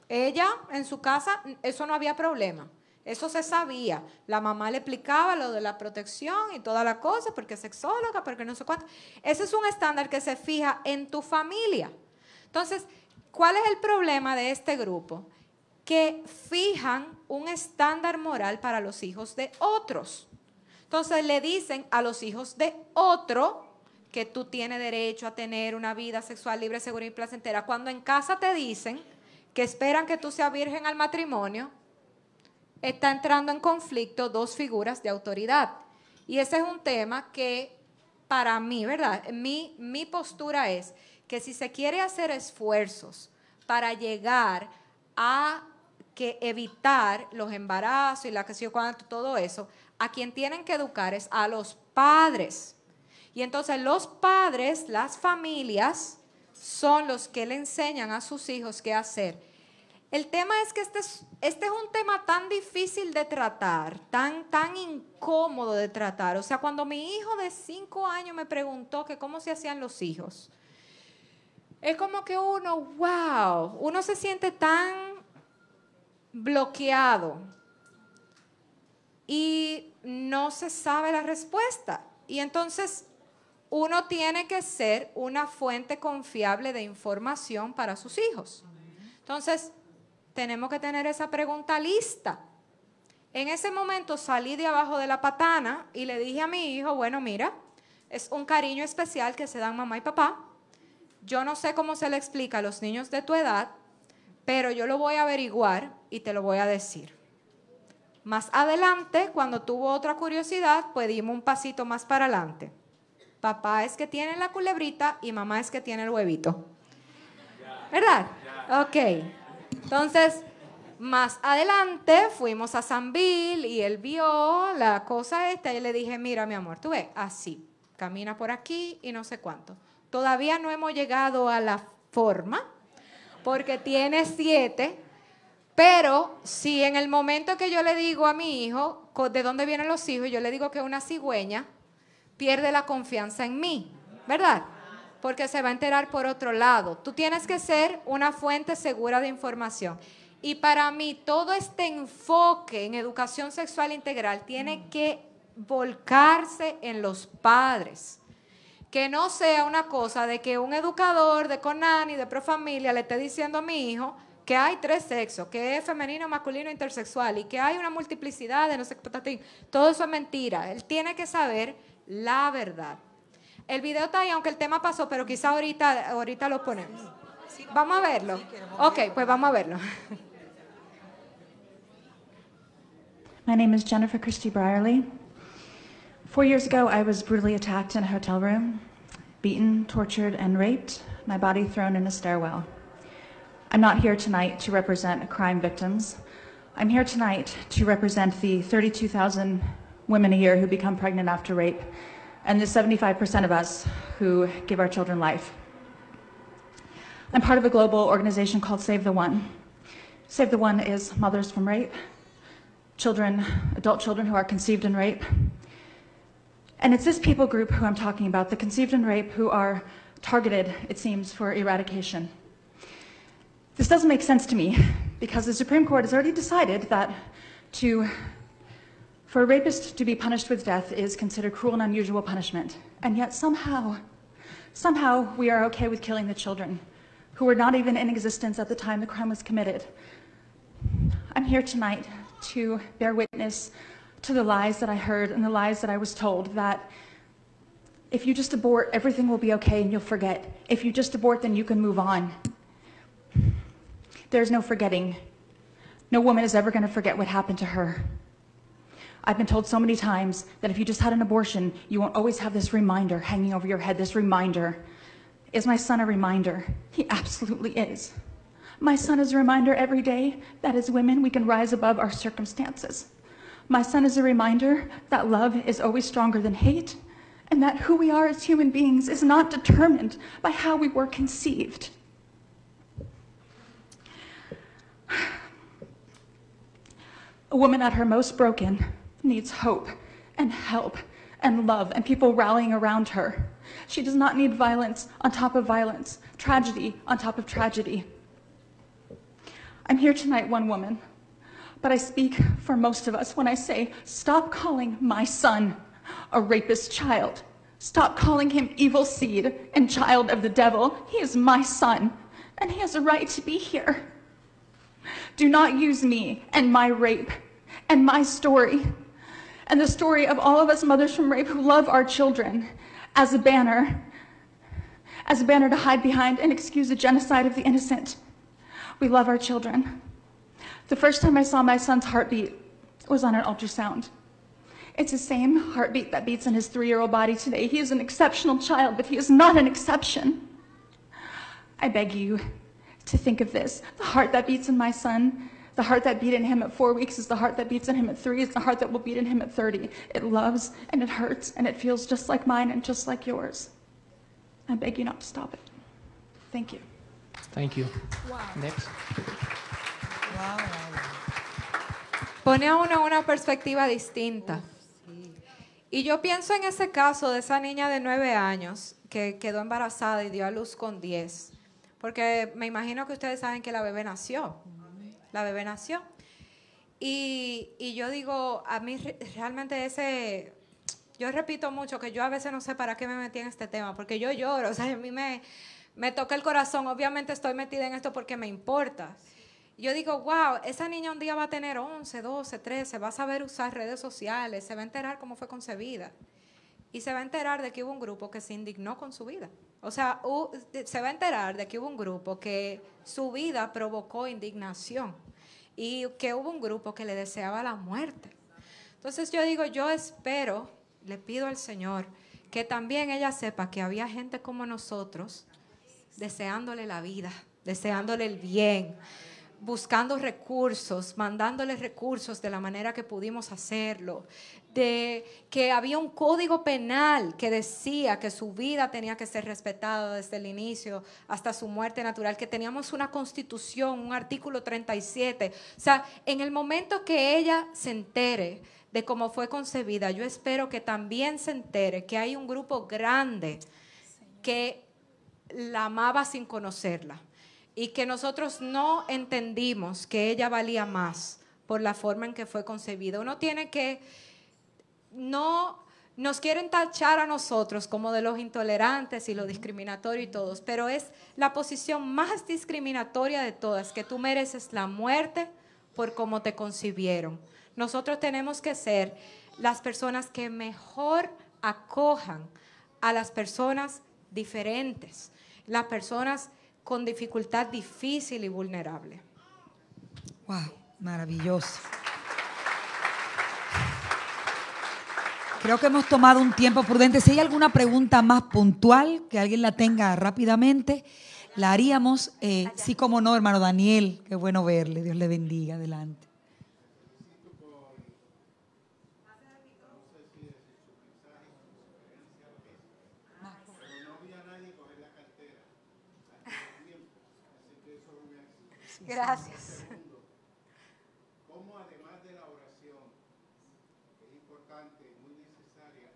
[SPEAKER 2] Ella en su casa eso no había problema. Eso se sabía. La mamá le explicaba lo de la protección y toda la cosa, porque es sexóloga, porque no sé cuánto. Ese es un estándar que se fija en tu familia. Entonces, ¿cuál es el problema de este grupo? Que fijan un estándar moral para los hijos de otros. Entonces le dicen a los hijos de otro que tú tienes derecho a tener una vida sexual libre, segura y placentera. Cuando en casa te dicen que esperan que tú seas virgen al matrimonio, está entrando en conflicto dos figuras de autoridad. Y ese es un tema que para mí, ¿verdad? Mi, mi postura es que si se quiere hacer esfuerzos para llegar a que evitar los embarazos y la que cuánto, todo eso, a quien tienen que educar es a los padres. Y entonces los padres, las familias, son los que le enseñan a sus hijos qué hacer. El tema es que este es, este es un tema tan difícil de tratar, tan, tan incómodo de tratar. O sea, cuando mi hijo de cinco años me preguntó que cómo se hacían los hijos, es como que uno, wow, uno se siente tan bloqueado y no se sabe la respuesta. Y entonces uno tiene que ser una fuente confiable de información para sus hijos. Entonces, tenemos que tener esa pregunta lista. En ese momento salí de abajo de la patana y le dije a mi hijo, bueno, mira, es un cariño especial que se dan mamá y papá. Yo no sé cómo se le explica a los niños de tu edad, pero yo lo voy a averiguar y te lo voy a decir. Más adelante, cuando tuvo otra curiosidad, pues dimos un pasito más para adelante. Papá es que tiene la culebrita y mamá es que tiene el huevito. ¿Verdad? Ok. Entonces, más adelante fuimos a San Bill y él vio la cosa esta y le dije, mira mi amor, tú ves, así, camina por aquí y no sé cuánto. Todavía no hemos llegado a la forma porque tiene siete, pero si en el momento que yo le digo a mi hijo de dónde vienen los hijos, yo le digo que es una cigüeña, pierde la confianza en mí, ¿verdad? Porque se va a enterar por otro lado. Tú tienes que ser una fuente segura de información. Y para mí todo este enfoque en educación sexual integral tiene que volcarse en los padres. Que no sea una cosa de que un educador de Conani, de Profamilia, le esté diciendo a mi hijo que hay tres sexos, que es femenino, masculino, intersexual y que hay una multiplicidad de no sé qué. Todo eso es mentira. Él tiene que saber la verdad. El video está ahí, aunque el tema pasó, pero quizá ahorita, ahorita lo ponemos. Vamos a verlo. Ok, pues vamos a verlo.
[SPEAKER 37] My name is Jennifer Christie Brierly. Four years ago, I was brutally attacked in a hotel room, beaten, tortured, and raped, my body thrown in a stairwell. I'm not here tonight to represent crime victims. I'm here tonight to represent the 32,000 women a year who become pregnant after rape, and the 75% of us who give our children life. I'm part of a global organization called Save the One. Save the One is mothers from rape, children, adult children who are conceived in rape. And it's this people group who I'm talking about, the conceived in rape, who are targeted, it seems, for eradication. This doesn't make sense to me because the Supreme Court has already decided that to, for a rapist to be punished with death is considered cruel and unusual punishment. And yet somehow, somehow we are okay with killing the children who were not even in existence at the time the crime was committed. I'm here tonight to bear witness to the lies that I heard and the lies that I was told that if you just abort, everything will be okay and you'll forget. If you just abort, then you can move on. There's no forgetting. No woman is ever going to forget what happened to her. I've been told so many times that if you just had an abortion, you won't always have this reminder hanging over your head, this reminder. Is my son a reminder? He absolutely is. My son is a reminder every day that as women, we can rise above our circumstances. My son is a reminder that love is always stronger than hate, and that who we are as human beings is not determined by how we were conceived. A woman at her most broken needs hope and help and love and people rallying around her. She does not need violence on top of violence, tragedy on top of tragedy. I'm here tonight, one woman, but I speak for most of us when I say, stop calling my son a rapist child. Stop calling him evil seed and child of the devil. He is my son, and he has a right to be here. Do not use me and my rape and my story and the story of all of us mothers from rape who love our children as a banner, as a banner to hide behind and excuse the genocide of the innocent. We love our children. The first time I saw my son's heartbeat was on an ultrasound. It's the same heartbeat that beats in his three year old body today. He is an exceptional child, but he is not an exception. I beg you to think of this. The heart that beats in my son, the heart that beat in him at four weeks is the heart that beats in him at three, is the heart that will beat in him at 30. It loves and it hurts and it feels just like mine and just like yours. I beg you not to stop it. Thank you.
[SPEAKER 23] Thank you. Next.
[SPEAKER 2] Pone a uno en una perspectiva distinta. Y yo pienso en ese caso de esa niña de nueve años que quedó embarazada y dio a luz con 10. Porque me imagino que ustedes saben que la bebé nació. La bebé nació. Y, y yo digo, a mí re- realmente ese, yo repito mucho que yo a veces no sé para qué me metí en este tema, porque yo lloro, o sea, a mí me, me toca el corazón, obviamente estoy metida en esto porque me importa. Yo digo, wow, esa niña un día va a tener 11, 12, 13, va a saber usar redes sociales, se va a enterar cómo fue concebida y se va a enterar de que hubo un grupo que se indignó con su vida. O sea, se va a enterar de que hubo un grupo que su vida provocó indignación. y que hubo un grupo que le deseaba la muerte. Entonces yo digo, yo espero, le pido al Señor, que también ella sepa que había gente como nosotros deseándole la vida, deseándole el bien, buscando recursos, mandándole recursos de la manera que pudimos hacerlo, de que había un código penal que decía que su vida tenía que ser respetada desde el inicio hasta su muerte natural, que teníamos una constitución, un artículo 37. O sea, en el momento que ella se entere de cómo fue concebida, yo espero que también se entere que hay un grupo grande que la amaba sin conocerla y que nosotros no entendimos que ella valía más por la forma en que fue concebida. Uno tiene que no nos quieren tachar a nosotros como de los intolerantes y los discriminatorios y todos, pero es la posición más discriminatoria de todas, que tú mereces la muerte por cómo te concibieron. Nosotros tenemos que ser las personas que mejor acojan a las personas diferentes, las personas con dificultad difícil y vulnerable.
[SPEAKER 35] Wow, maravilloso. Creo que hemos tomado un tiempo prudente. Si hay alguna pregunta más puntual que alguien la tenga rápidamente, la haríamos. Eh, sí, como no, hermano Daniel. Qué bueno verle. Dios le bendiga. Adelante.
[SPEAKER 2] Gracias.
[SPEAKER 38] ¿Cómo además de la oración, que es importante, muy necesaria,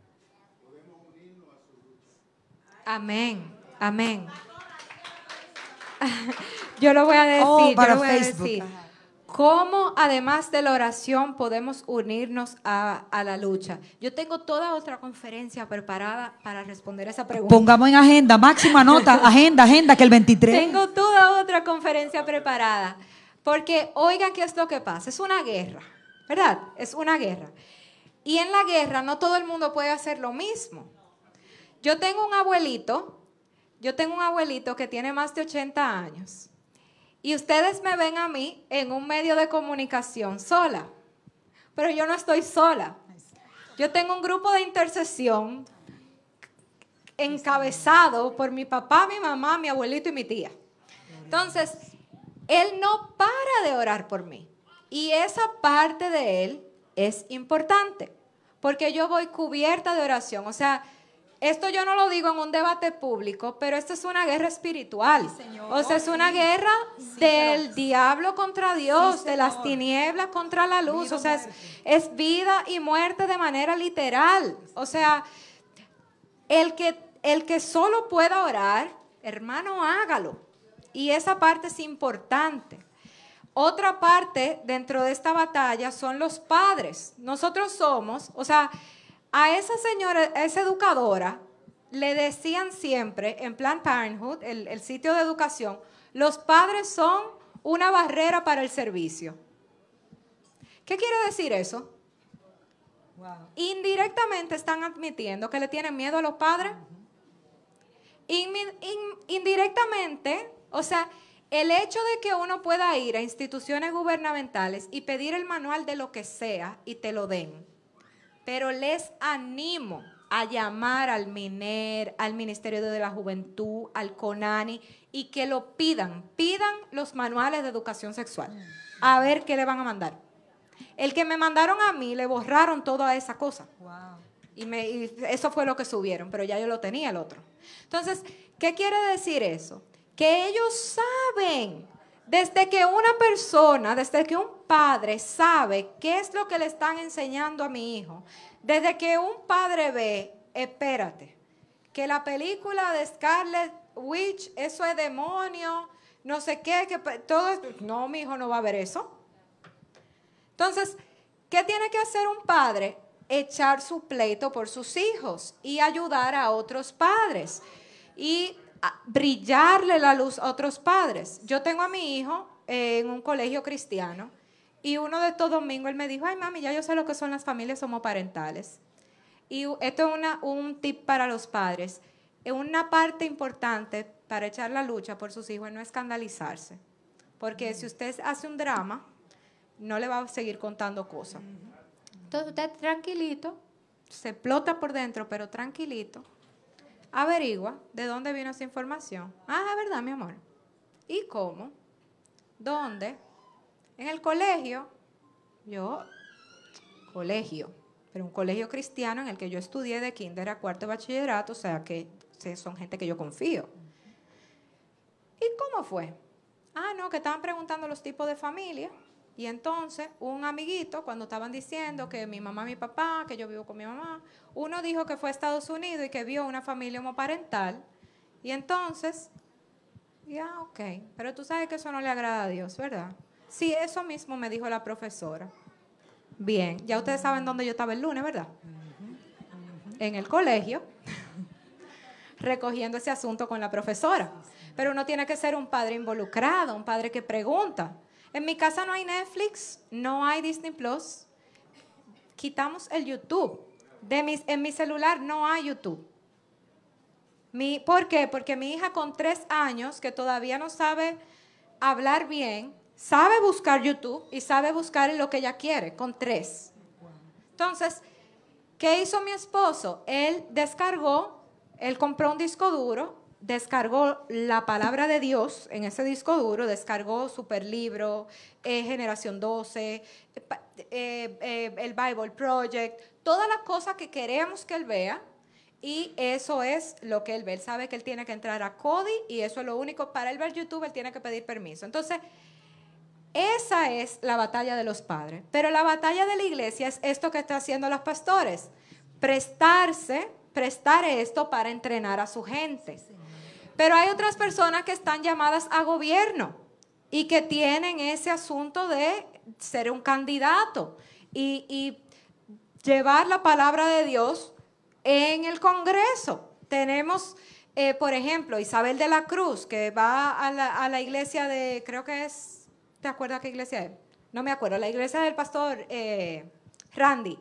[SPEAKER 38] podemos unirnos a su lucha?
[SPEAKER 2] Amén, amén. [LAUGHS] Yo lo voy a decir,
[SPEAKER 35] Oh,
[SPEAKER 2] yo
[SPEAKER 35] para
[SPEAKER 2] lo voy a
[SPEAKER 35] Facebook,
[SPEAKER 2] decir. ¿Cómo además de la oración podemos unirnos a, a la lucha? Yo tengo toda otra conferencia preparada para responder esa pregunta.
[SPEAKER 35] Pongamos en agenda, máxima nota, [LAUGHS] agenda, agenda, que el 23.
[SPEAKER 2] Tengo toda otra conferencia preparada. Porque oigan qué es lo que pasa. Es una guerra, ¿verdad? Es una guerra. Y en la guerra no todo el mundo puede hacer lo mismo. Yo tengo un abuelito, yo tengo un abuelito que tiene más de 80 años. Y ustedes me ven a mí en un medio de comunicación sola. Pero yo no estoy sola. Yo tengo un grupo de intercesión encabezado por mi papá, mi mamá, mi abuelito y mi tía. Entonces, él no para de orar por mí. Y esa parte de él es importante, porque yo voy cubierta de oración. O sea, esto yo no lo digo en un debate público, pero esto es una guerra espiritual. o sea, es una guerra del diablo contra Dios, de las tinieblas contra la luz. O sea, es, es vida y muerte de manera literal. O sea, el que, el que solo pueda orar, hermano, hágalo. Y esa parte es importante. Otra parte dentro de esta batalla son los padres. Nosotros somos, o sea, a esa señora, a esa educadora, le decían siempre en Planned Parenthood, el, el sitio de educación, los padres son una barrera para el servicio. ¿Qué quiere decir eso? Indirectamente están admitiendo que le tienen miedo a los padres. Indirectamente, o sea, el hecho de que uno pueda ir a instituciones gubernamentales y pedir el manual de lo que sea y te lo den, pero les animo a llamar al MINER, al Ministerio de la Juventud, al CONANI y que lo pidan, pidan los manuales de educación sexual, a ver qué le van a mandar. El que me mandaron a mí le borraron toda esa cosa. Y, me- y eso fue lo que subieron, pero ya yo lo tenía el otro. Entonces, ¿qué quiere decir eso? Que ellos saben, desde que una persona, desde que un padre sabe qué es lo que le están enseñando a mi hijo, desde que un padre ve, espérate, que la película de Scarlet Witch, eso es demonio, no sé qué, que todo esto, no, mi hijo no va a ver eso. Entonces, ¿qué tiene que hacer un padre? Echar su pleito por sus hijos y ayudar a otros padres y brillarle la luz a otros padres. Yo tengo a mi hijo eh, en un colegio cristiano y uno de estos domingos él me dijo, ay mami, ya yo sé lo que son las familias homoparentales. Y esto es una- un tip para los padres. Eh, Una parte importante para echar la lucha por sus hijos es no escandalizarse. Porque si usted hace un drama, no le va a seguir contando cosas. Entonces usted tranquilito, se explota por dentro, pero tranquilito, averigua de dónde vino esa información. Ah, verdad, mi amor. ¿Y cómo? ¿Dónde? En el colegio, yo, colegio, pero un colegio cristiano en el que yo estudié de kinder a cuarto bachillerato, o sea que son gente que yo confío. ¿Y cómo fue? Ah, no, que estaban preguntando los tipos de familia. Y entonces, un amiguito, cuando estaban diciendo que mi mamá mi papá, que yo vivo con mi mamá, uno dijo que fue a Estados Unidos y que vio una familia homoparental. Y entonces, ya, ok, pero tú sabes que eso no le agrada a Dios, ¿verdad? Sí, eso mismo me dijo la profesora. Bien, ya ustedes saben dónde yo estaba el lunes, ¿verdad? En el colegio, [LAUGHS] recogiendo ese asunto con la profesora. Pero uno tiene que ser un padre involucrado, un padre que pregunta. En mi casa no hay Netflix, no hay Disney Plus. Quitamos el YouTube. De mis, en mi celular no hay YouTube. Mi, ¿Por qué? Porque mi hija con tres años, que todavía no sabe hablar bien, sabe buscar YouTube y sabe buscar lo que ella quiere, con tres. Entonces, ¿qué hizo mi esposo? Él descargó, él compró un disco duro, descargó la palabra de Dios en ese disco duro, descargó Superlibro, eh, Generación 12, eh, eh, el Bible Project, todas las cosas que queremos que él vea. Y eso es lo que él ve. Él sabe que él tiene que entrar a Cody y eso es lo único. Para él ver YouTube, él tiene que pedir permiso. Entonces, esa es la batalla de los padres. Pero la batalla de la iglesia es esto que están haciendo los pastores. Prestarse, prestar esto para entrenar a su gente. Pero hay otras personas que están llamadas a gobierno y que tienen ese asunto de ser un candidato y, llevar la palabra de Dios en el Congreso. Tenemos, eh, por ejemplo, Isabel de la Cruz, que va a la, a la iglesia de, creo que es, ¿te acuerdas qué iglesia es? No me acuerdo, la iglesia del pastor eh, Randy,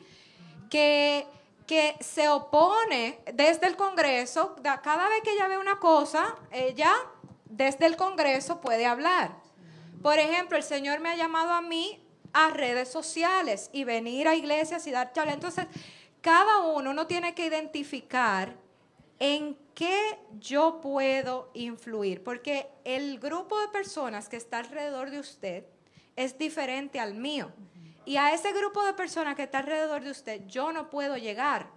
[SPEAKER 2] que que se opone desde el Congreso, da- cada vez que ella ve una cosa, ella desde el Congreso puede hablar. Por ejemplo, el Señor me ha llamado a mí a redes sociales y venir a iglesias y dar charlas. Entonces, cada uno, uno tiene que identificar en qué yo puedo influir, porque el grupo de personas que está alrededor de usted es diferente al mío. Y a ese grupo de personas que está alrededor de usted, yo no puedo llegar,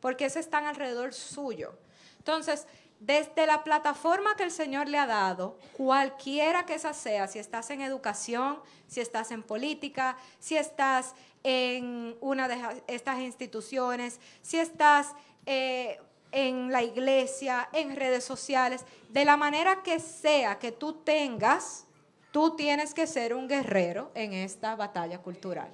[SPEAKER 2] porque ese están alrededor suyo. Entonces, desde la plataforma que el Señor le ha dado, cualquiera que esa sea, si estás en educación, si estás en política, si estás en una de estas instituciones, si estás eh, en la iglesia, en redes sociales, de la manera que sea que tú tengas, tú tienes que ser un guerrero en esta batalla cultural.